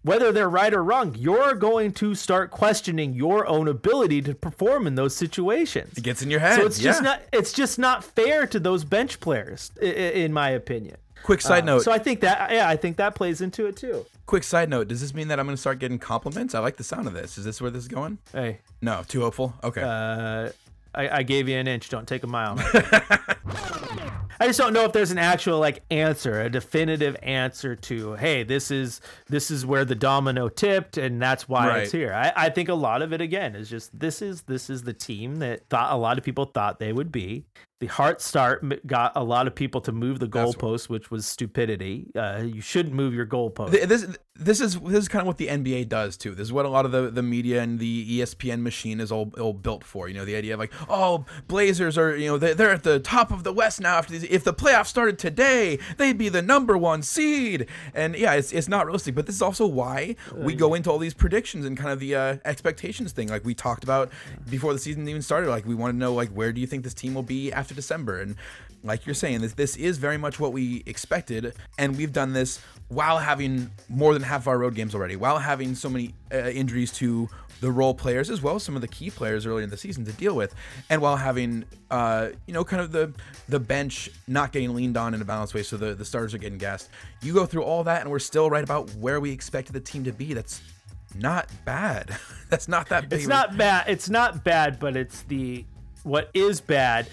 whether they're right or wrong, you're going to start questioning your own ability to perform in those situations. It gets in your head. So it's just yeah. not it's just not fair to those bench players, in my opinion. Quick side Uh, note. So I think that yeah, I think that plays into it too. quick side note. Does this mean that I'm going to start getting compliments? I like the sound of this. Is this where this is going? Hey, No, too hopeful. Okay. uh, I, I gave you an inch. Don't take a mile. I just don't know if there's an actual like answer, a definitive answer to, hey, this is this is where the domino tipped, and that's why it's here. I, I think a lot of it again is just this is this is the team that thought a lot of people thought they would be. The heart start got a lot of people to move the goalpost, which was stupidity. Uh, you shouldn't move your goalpost. Th- this this is this is kind of what the NBA does too. This is what a lot of the, the media and the ESPN machine is all, all built for. You know, the idea of like, oh, Blazers are you know they're, they're at the top of the West now. After these, if the playoffs started today, they'd be the number one seed. And yeah, it's, it's not realistic. But this is also why we go into all these predictions and kind of the uh, expectations thing, like we talked about before the season even started. Like we want to know like where do you think this team will be after December and like you're saying, this this is very much what we expected, and we've done this while having more than half of our road games already, while having so many uh, injuries to the role players as well as some of the key players earlier in the season to deal with, and while having uh, you know kind of the the bench not getting leaned on in a balanced way, so the the starters are getting gassed. You go through all that, and we're still right about where we expected the team to be. That's not bad. That's not that big. It's not bad. It's not bad, but it's the what is bad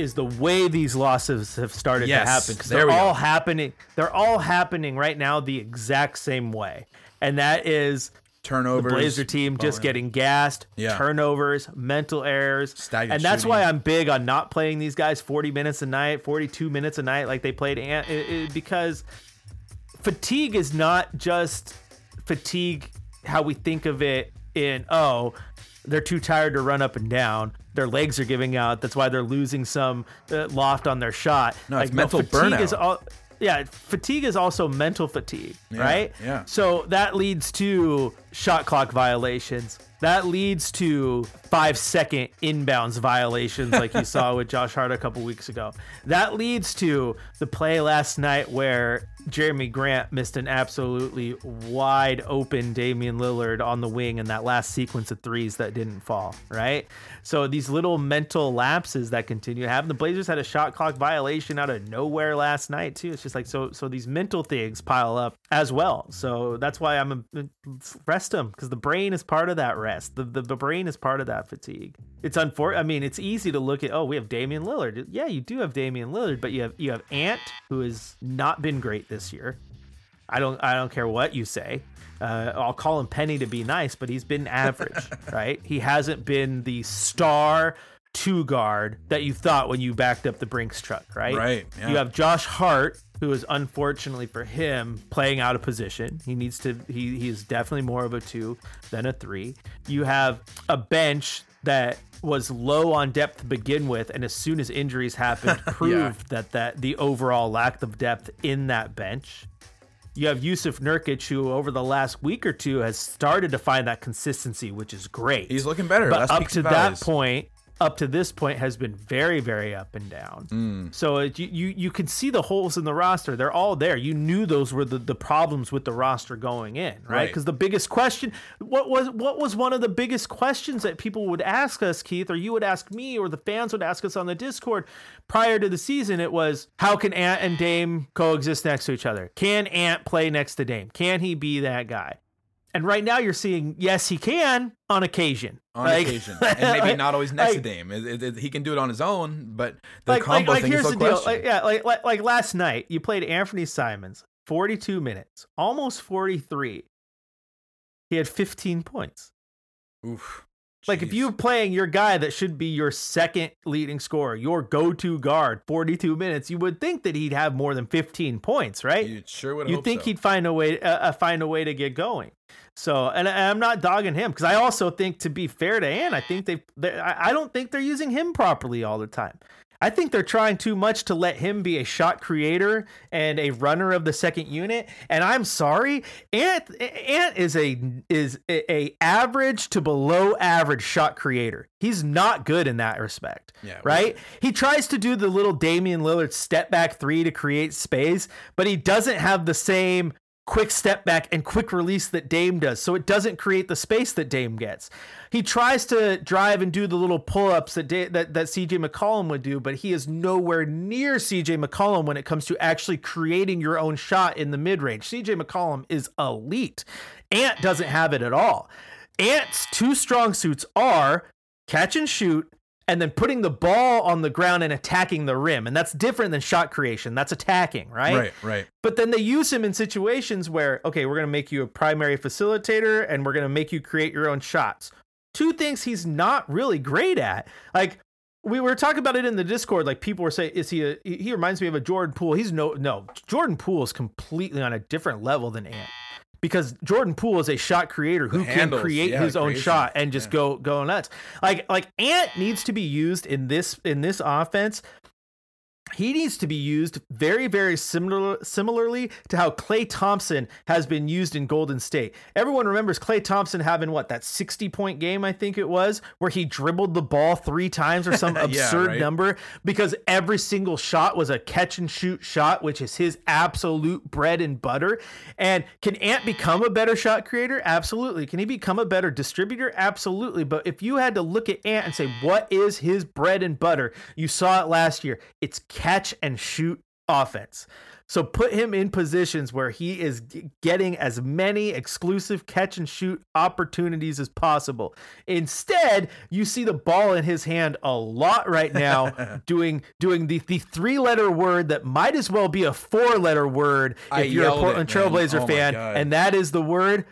is the way these losses have started Yes, to happen because they're go. all happening. They're all happening right now the exact same way, and that is turnovers. the. Blazer team just falling. getting gassed, Yeah. turnovers, mental errors, Staggered and that's shooting. why I'm big on not playing these guys 40 minutes a night, 42 minutes a night like they played, Ant, it- it- because fatigue is not just fatigue how we think of it in oh they're too tired to run up and down. Their legs are giving out. That's why they're losing some uh, loft on their shot. No, it's like mental fatigue is all yeah fatigue is also mental fatigue Yeah, right? yeah. so that leads to shot clock violations. That leads to five second inbounds violations like you saw with Josh Hart a couple weeks ago. That leads to the play last night where Jerami Grant missed an absolutely wide open Damian Lillard on the wing in that last sequence of threes that didn't fall, right? So these little mental lapses that continue to happen. The Blazers had a shot clock violation out of nowhere last night too. It's just like so so these mental things pile up as well. So that's why I'm a, rest them because the brain is part of that rest. The, the the brain is part of that fatigue. It's unfortunate. I mean, it's easy to look at. Oh, we have Damian Lillard. Yeah, you do have Damian Lillard, but you have you have Ant, who has not been great this year. I don't I don't care what you say. Uh, I'll call him Penny to be nice, but he's been average, right? He hasn't been the star two guard that you thought when you backed up the Brinks truck, right? Right, yeah. You have Josh Hart, who is unfortunately for him playing out of position. He needs to. He he is definitely more of a two than a three. You have a bench that was low on depth to begin with, and as soon as injuries happened, proved that that the overall lack of depth in that bench. You have Jusuf Nurkic, who over the last week or two has started to find that consistency, which is great. He's looking better. but up to that point, up to this point, has been very, very up and down. Mm. So it, you, you you can see the holes in the roster; they're all there. You knew those were the, the problems with the roster going in, right? Right. Because the biggest question, what was what was one of the biggest questions that people would ask us, Keith, or you would ask me, or the fans would ask us on the Discord prior to the season? It was how can Ant and Dame coexist next to each other? Can Ant play next to Dame? Can he be that guy? And right now you're seeing yes he can on occasion. On Like- occasion, and maybe not always next like- to Dame. It- it- it- he can do it on his own, but the like, combo like thing here's is the deal. Like, yeah, like, like like last night you played Anfernee Simons 42 minutes, almost 43. He had 15 points. Oof. Like if you're playing your guy that should be your second leading scorer, your go-to guard, 42 minutes, you would think that he'd have more than 15 points, right? you sure would. you think so. he'd find a way uh, uh, find a way to get going. So, and, and I'm not dogging him because I also think, to be fair to Ann, I think they, I don't think they're using him properly all the time. I think they're trying too much to let him be a shot creator and a runner of the second unit. And I'm sorry, Ant Ant is a is a, average to below average shot creator. He's not good in that respect. Yeah, Right? He tries to do the little Damian Lillard step back three to create space, but he doesn't have the same quick step back and quick release that Dame does. So it doesn't create the space that Dame gets. He tries to drive and do the little pull ups that, Da- that that CJ McCollum would do, but he is nowhere near CJ McCollum when it comes to actually creating your own shot in the mid range. CJ McCollum is elite. Ant doesn't have it at all. Ant's two strong suits are catch and shoot and then putting the ball on the ground and attacking the rim. And that's different than shot creation. That's attacking, right? right, right. But then they use him in situations where, okay, we're going to make you a primary facilitator and we're going to make you create your own shots. Two things he's not really great at. Like, we were talking about it in the Discord. Like, people were saying, is he a, he reminds me of a Jordan Poole. He's no, no, Jordan Poole is completely on a different level than Ant. Because Jordan Poole is a shot creator who can create yeah, his own creation, shot and just yeah. go go nuts. Like like Ant needs to be used in this in this offense he needs to be used very, very similar, similarly to how Klay Thompson has been used in Golden State. Everyone remembers Klay Thompson having what that 60 point game, I think it was, where he dribbled the ball three times or some Yeah, absurd right. number because every single shot was a catch and shoot shot, which is his absolute bread and butter. And can Ant become a better shot creator? Absolutely. Can he become a better distributor? Absolutely. But if you had to look at Ant and say, what is his bread and butter? You saw it last year. It's catch and shoot offense. So put him in positions where he is getting as many exclusive catch and shoot opportunities as possible. Instead, you see the ball in his hand a lot right now doing doing the, the three letter word that might as well be a four letter word if I you're a yelled it, Portland. Trailblazer Oh fan, and that is the word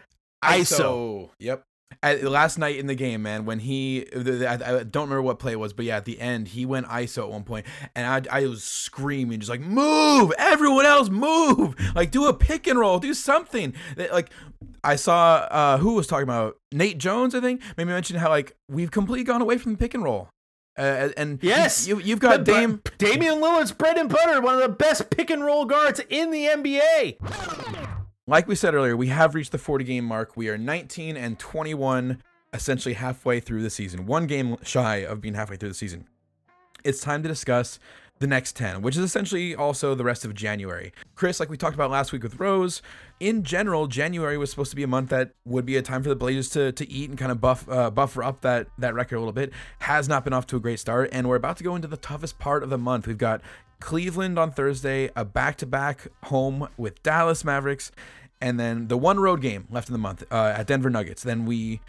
ISO. Yep. At, last night in the game, man, when he, I, I don't remember what play it was, but yeah, at the end, he went ISO at one point, and I, I was screaming, just like, move! Everyone else, move! Like, do a pick and roll, do something. Like, I saw, uh, who was talking about? Nate Jones, I think, maybe mentioned how, like, we've completely gone away from the pick and roll. Uh, and Yes. you, you've got Dame. Damian Lillard's bread and butter, one of the best pick and roll guards in the NBA. Like we said earlier, we have reached the 40 game mark. We are 19 and 21, essentially halfway through the season, one game shy of being halfway through the season. It's time to discuss the next 10, which is essentially also the rest of January. Chris, like we talked about last week with Rose, in general, January was supposed to be a month that would be a time for the Blazers to, to eat and kind of buff uh, buffer up that that record a little bit. Has not been off to a great start, and we're about to go into the toughest part of the month. We've got Cleveland on Thursday, a back-to-back home with Dallas Mavericks, and then the one road game left in the month uh, at Denver Nuggets. Then we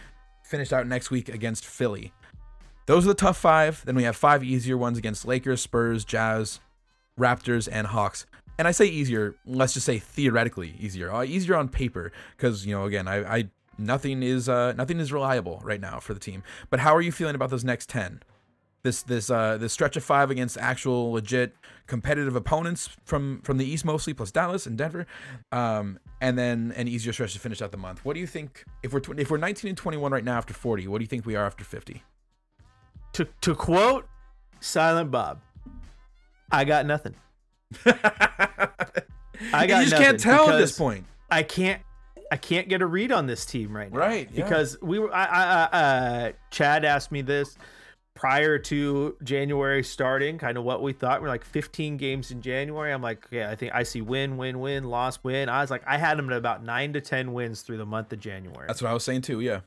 finished out next week against Philly. Those are the tough five. Then we have five easier ones against Lakers, Spurs, Jazz, Raptors, and Hawks. And I say easier, let's just say theoretically easier, uh, easier on paper, because you know, again, I, I nothing is uh, nothing is reliable right now for the team. But how are you feeling about those next ten? This this uh this stretch of five against actual legit competitive opponents from from the East mostly, plus Dallas and Denver, um, and then an easier stretch to finish out the month. What do you think if we're tw- if we're 19 and 21 right now after 40? What do you think we are after 50? To to quote Silent Bob, I got nothing. I got you just can't tell at this point. I can't I can't get a read on this team right now. Right, yeah. Because we were I, I, I uh Chad asked me this prior to January starting, kind of what we thought. We're like 15 games in January. I'm like, yeah, I think I see win, win, win, loss, win. I was like, I had them at about nine to 10 wins through the month of January. That's what I was saying too. Yeah.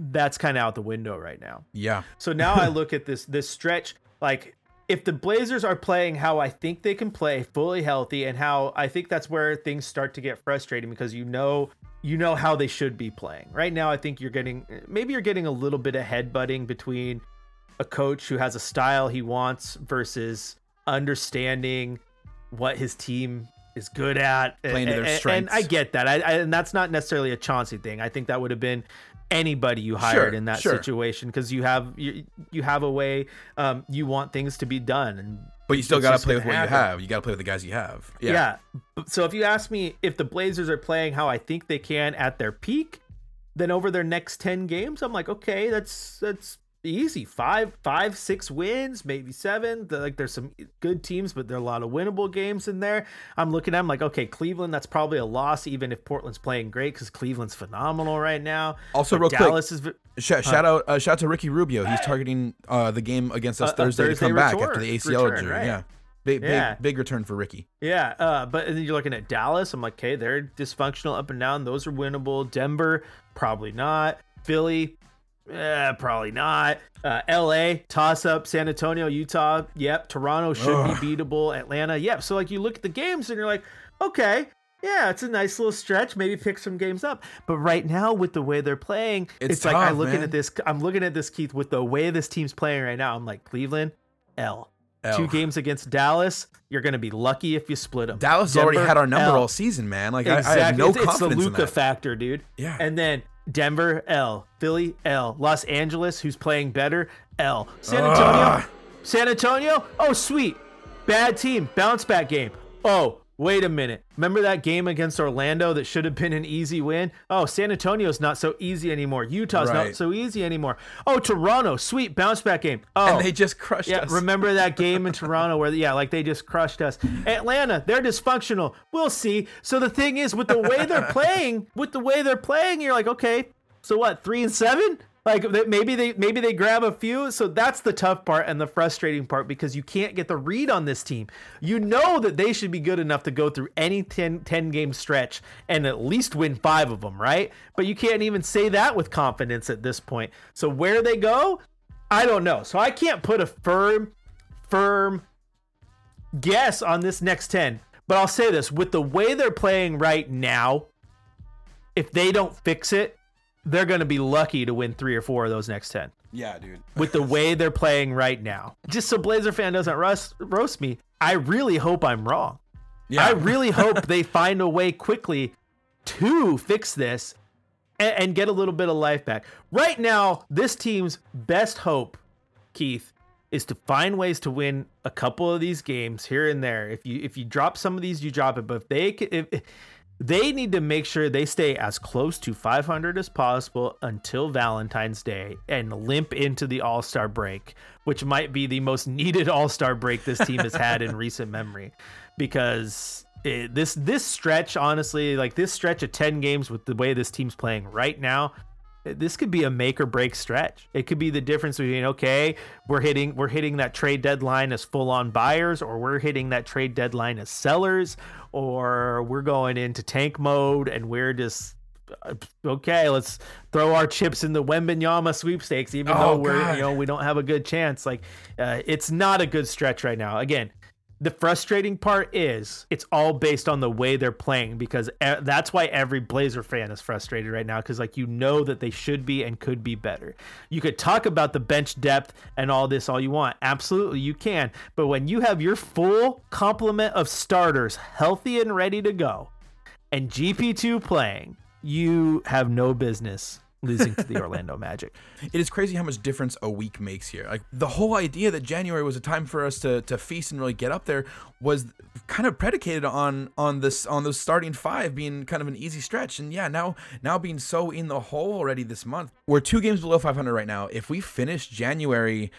That's kind of out the window right now. Yeah. So now I look at this this stretch like if the Blazers are playing how I think they can play, fully healthy, and how I think that's where things start to get frustrating because you know you know how they should be playing. Right now, I think you're getting maybe you're getting a little bit of headbutting between a coach who has a style he wants versus understanding what his team is good at. Playing to their and, and. I get that. I, I, and that's not necessarily a Chauncey thing. I think that would have been anybody you hired Sure, in that sure. situation because you have you, you have a way um, you want things to be done and But you still got to play with what you have. You got to play with the guys you have. yeah. Yeah. So if you ask me if the Blazers are playing how I think they can at their peak, then over their next 10 games, I'm like, okay, that's that's easy. Five, five, six wins, maybe seven. Like there's some good teams, but there are a lot of winnable games in there. I'm looking at them like, okay, Cleveland, that's probably a loss, even if Portland's playing great, because Cleveland's phenomenal right now. Also, But real quick, Dallas is v- Shout, shout out, uh, shout out to Ricky Rubio. He's targeting uh, the game against us Uh, a Thursday, to Thursday come back after the ACL return, injury. right. Yeah, big, Yeah. big, big return for Ricky. Yeah, uh, but then you're looking at Dallas. I'm like, okay, they're dysfunctional up and down. Those are winnable. Denver, probably not. Philly, eh, probably not. Uh, L.A. toss up. San Antonio, Utah, yep. Toronto should Ugh. be beatable. Atlanta, yep. So like you look at the games and you're like, okay, yeah, it's a nice little stretch. Maybe pick some games up. But right now, with the way they're playing, It's it's, like I'm looking man. at this. I'm looking at this, Keith, with the way this team's playing right now. I'm like, Cleveland, L. L. Two games against Dallas. You're going to be lucky if you split them. Dallas has already had our number L. all season, man. Like I, I Exactly. have no it's, it's the Luka factor, dude. Yeah. And then Denver, L. Philly, L. Los Angeles, who's playing better, L. San Antonio, Ugh. San Antonio. Oh, sweet. Bad team. Bounce back game. Oh, wait a minute. Remember that game against Orlando that should have been an easy win? Oh, San Antonio's not so easy anymore. Utah's Right. not so easy anymore. Oh, Toronto, sweet bounce back game. Oh, and they just crushed yeah, us. remember that game in Toronto where yeah, like they just crushed us. Atlanta, they're dysfunctional. We'll see. So the thing is, with the way they're playing, with the way they're playing, you're like, okay, so what? Three and seven? Like maybe they maybe they grab a few. So that's the tough part and the frustrating part because you can't get the read on this team. You know that they should be good enough to go through any 10, 10 game stretch and at least win five of them, right? But you can't even say that with confidence at this point. So where they go, I don't know. So I can't put a firm, firm guess on this next 10. But I'll say this with the way they're playing right now, if they don't fix it, they're going to be lucky to win three or four of those next 10 yeah, dude. with the way they're playing right now. Just so Blazer fan doesn't roast, roast me, I really hope I'm wrong. Yeah, I really hope they find a way quickly to fix this and, and get a little bit of life back. Right now, this team's best hope, Keith, is to find ways to win a couple of these games here and there. If you if you drop some of these, you drop it. But if they if they need to make sure they stay as close to 500 as possible until Valentine's Day and limp into the All Star break, which might be the most needed All Star break this team has had in recent memory, because it, this this stretch, honestly, like this stretch of 10 games with the way this team's playing right now, this could be a make or break stretch. It could be the difference between okay, we're hitting we're hitting that trade deadline as full on buyers, or we're hitting that trade deadline as sellers, or we're going into tank mode and we're just uh, okay. Let's throw our chips in the Wembanyama sweepstakes, even Oh, though we're God. you know we don't have a good chance. Like uh, it's not a good stretch right now. Again, the frustrating part is it's all based on the way they're playing because that's why every Blazer fan is frustrated right now because like you know that they should be and could be better. You could talk about the bench depth and all this all you want. Absolutely you can. But when you have your full complement of starters healthy and ready to go and GP2 playing, you have no business losing to the Orlando Magic. It is crazy how much difference a week makes here. Like the whole idea that January was a time for us to, to feast and really get up there was kind of predicated on on this on those starting five being kind of an easy stretch. And yeah, now now being so in the hole already this month. We're two games below 500 right now. If we finish January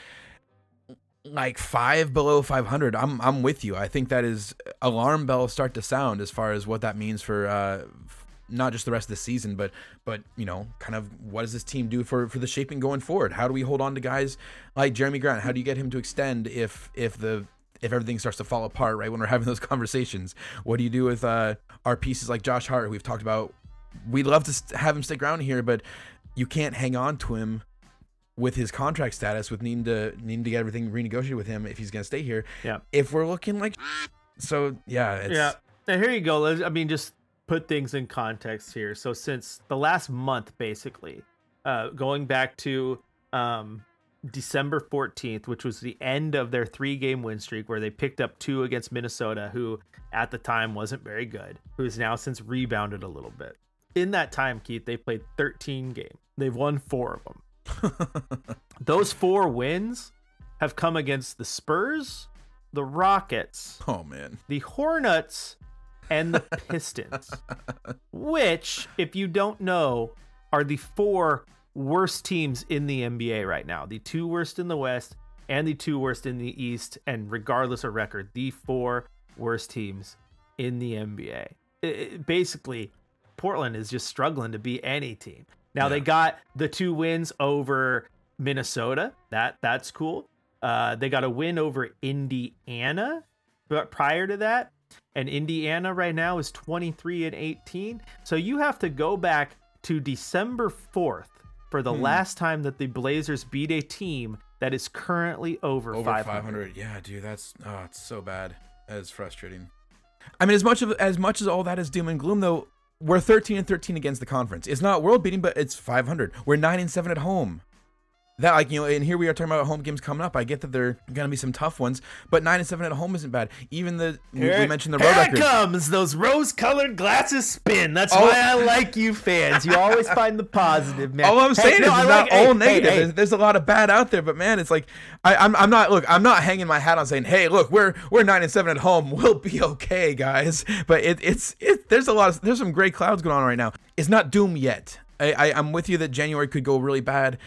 like five below 500 i'm i'm with you i think that is alarm bells start to sound as far as what that means for uh not just the rest of the season but but you know kind of what does this team do for for the shaping going forward how do we hold on to guys like jerami grant how do you get him to extend if if the if everything starts to fall apart right when we're having those conversations what do you do with uh our pieces like josh hart we've talked about we'd love to have him stick around here but you can't hang on to him with his contract status, with needing to needing to get everything renegotiated with him if he's gonna stay here. Yeah. If we're looking like, so yeah, it's, Yeah. And here you go. I mean, just put things in context here. So since the last month, basically, uh, going back to um, December 14th, which was the end of their three game win streak, where they picked up two against Minnesota, who at the time wasn't very good, who has now since rebounded a little bit. In that time, Keith, they played 13 games. They've won four of them. Those four wins have come against the Spurs, the Rockets, Oh man. the Hornets, and the Pistons, which, if you don't know, are the four worst teams in the NBA right now. The two worst in the West and the two worst in the East. And regardless of record, the four worst teams in the NBA. It- it- basically, Portland is just struggling to be any team. Now they got the two wins over Minnesota. That that's cool. Uh, they got a win over Indiana, but prior to that, and Indiana right now is 23 and 18. So you have to go back to December 4th for the hmm. last time that the Blazers beat a team that is currently over, Over 500. 500. Yeah, dude, that's oh, it's so bad. That is frustrating. I mean, as much of as much as all that is doom and gloom, though, we're 13 and 13 against the conference. It's not world beating, but it's 500. We're nine and seven at home. That like you know, and here we are talking about home games coming up. I get that they're gonna be some tough ones, but nine and seven at home isn't bad. Even the we, we mentioned the road here it record. comes those rose-colored glasses spin. That's Oh. why I like you fans. You always find the positive, man. All I'm saying no, is I it's like- not all hey, negative. hey, hey. There's, there's a lot of bad out there, but man, it's like I, I'm I'm not look. I'm not hanging my hat on saying, hey, look, we're we're nine and seven at home. We'll be okay, guys. But it, it's it. There's a lot of there's some gray clouds going on right now. It's not doom yet. I, I I'm with you that January could go really bad.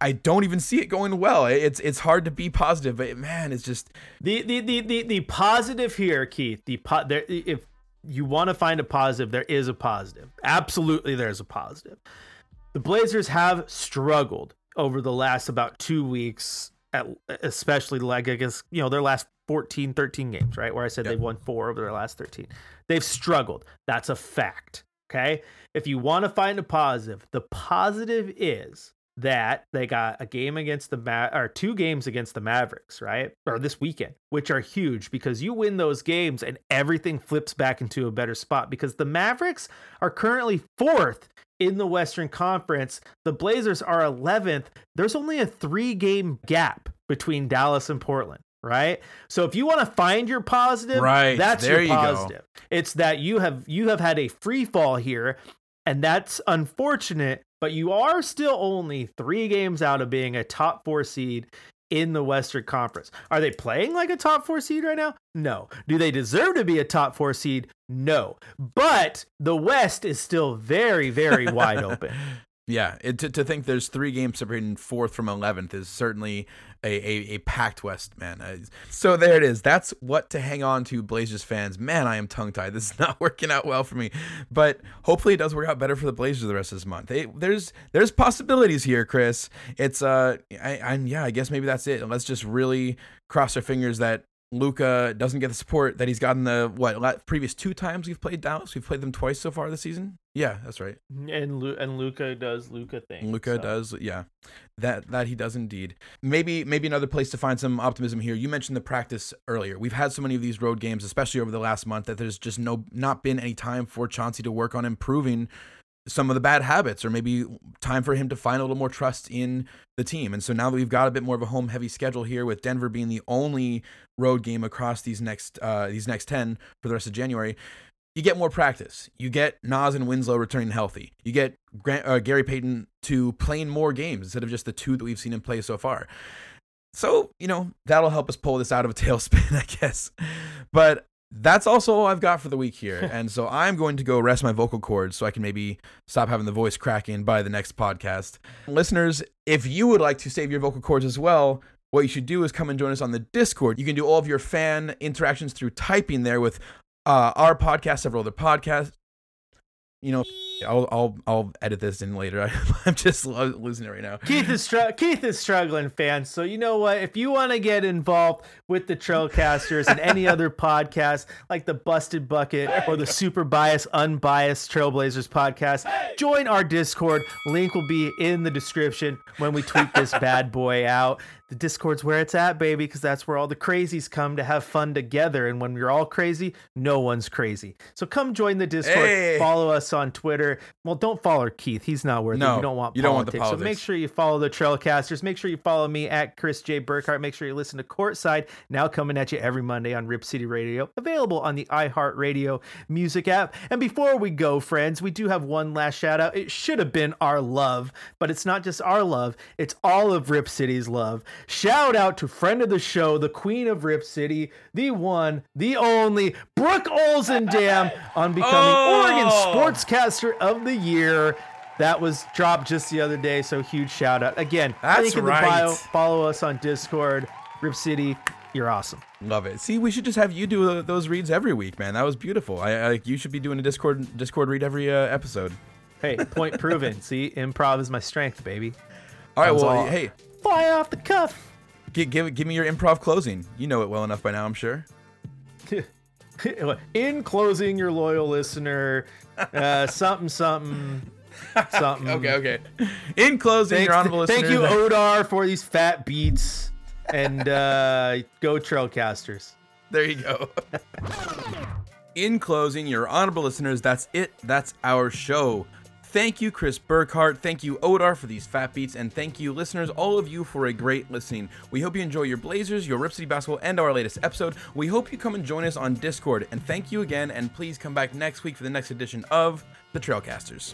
I don't even see it going well. It's it's hard to be positive, but man, it's just The the the the, the positive here, Keith. The po- there, if you want to find a positive, there is a positive. Absolutely, there's a positive. The Blazers have struggled over the last about two weeks, at, especially like I guess you know their last 14, 13 games, right? Where I said Yep. they've won four over their last 13. They've struggled. That's a fact. Okay. If you want to find a positive, the positive is that they got a game against the Ma- or two games against the Mavericks, right? Or this weekend, which are huge because you win those games and everything flips back into a better spot because the Mavericks are currently fourth in the Western Conference. The Blazers are 11th. There's only a 3-game gap between Dallas and Portland, right? So if you want to find your positive, Right, that's there your you positive. It's that you have you have had a free fall here and that's unfortunate, but you are still only 3 games out of being a top 4 seed in the Western Conference. Are they playing like a top 4 seed right now? No. Do they deserve to be a top 4 seed? No. But the West is still very very wide open. Yeah, it, to, to think there's three games separating fourth from 11th is certainly a, a, a packed West, man. I- so there it is. That's what to hang on to, Blazers fans. Man, I am tongue tied. This is not working out well for me, but hopefully it does work out better for the Blazers the rest of this month. They, there's there's possibilities here, Chris. It's uh, I, I yeah, I guess maybe that's it. Let's just really cross our fingers that. Luka doesn't get the support that he's gotten the what la- previous two times we've played Dallas. We've played them twice so far this season. Yeah, that's right. Mm-hmm. And Lu- and Luka does Luka things. Luka so. does, yeah. That that he does indeed. Maybe maybe another place to find some optimism here. You mentioned the practice earlier. We've had so many of these road games, especially over the last month, that there's just no not been any time for Chauncey to work on improving some of the bad habits, or maybe time for him to find a little more trust in the team. And so now that we've got a bit more of a home heavy schedule here, with Denver being the only road game across these next uh, these next ten for the rest of January, you get more practice. You get Nas and Winslow returning healthy. You get Grant, uh, Gary Payton to playing more games instead of just the two that we've seen him play so far. So, you know, that'll help us pull this out of a tailspin, I guess. But that's also all I've got for the week here. and so I'm going to go rest my vocal cords so I can maybe stop having the voice cracking by the next podcast. Listeners, if you would like to save your vocal cords as well, what you should do is come and join us on the Discord. You can do all of your fan interactions through typing there with uh, our podcast, several other podcasts. You know, I'll I'll I'll edit this in later. I'm just lo- losing it right now. Keith is str- Keith is struggling, fans. So you know what? If you want to get involved with the Trailcasters and any other podcast like the Busted Bucket or the Super Bias Unbiased Trailblazers podcast, join our Discord. Link will be in the description when we tweet this bad boy out. The Discord's where it's at, baby, because that's where all the crazies come to have fun together. And when we're all crazy, no one's crazy. So come join the Discord. Hey. Follow us on Twitter. Well, don't follow Keith. He's not worth it. No, You don't want you don't want the politics. So make sure you follow the Trailcasters. Make sure you follow me at Chris J. Burkhart. Make sure you listen to Courtside, now coming at you every Monday on Rip City Radio, available on the iHeartRadio music app. And before we go, friends, we do have one last shout out. It should have been our love, but it's not just our love, it's all of Rip City's love. Shout out to friend of the show, the queen of Rip City, the one, the only, Brooke Olzendam on becoming Oh! Oregon Sportscaster of the Year. That was dropped just the other day, so huge shout out. Again, That's link in right. the bio. Follow us on Discord. Rip City, you're awesome. Love it. See, we should just have you do uh, those reads every week, man. That was beautiful. I, I you should be doing a Discord Discord read every uh, episode. Hey, point proven. See, improv is my strength, baby. All right. Well, all- hey, Fly off the cuff. give, give give me your improv closing. You know it well enough by now, I'm sure. In closing, your loyal listener, uh, something, something, something. Okay, okay. In closing, Thanks, your honorable listener. thank you, Odar, for these fat beats, and uh, go Trailcasters. There you go. In closing, your honorable listeners, that's it. That's our show. Thank you, Chris Burkhart. Thank you, Odar, for these fat beats. And thank you, listeners, all of you, for a great listening. We hope you enjoy your Blazers, your Rip City basketball, and our latest episode. We hope you come and join us on Discord. And thank you again. And please come back next week for the next edition of The Trailcasters.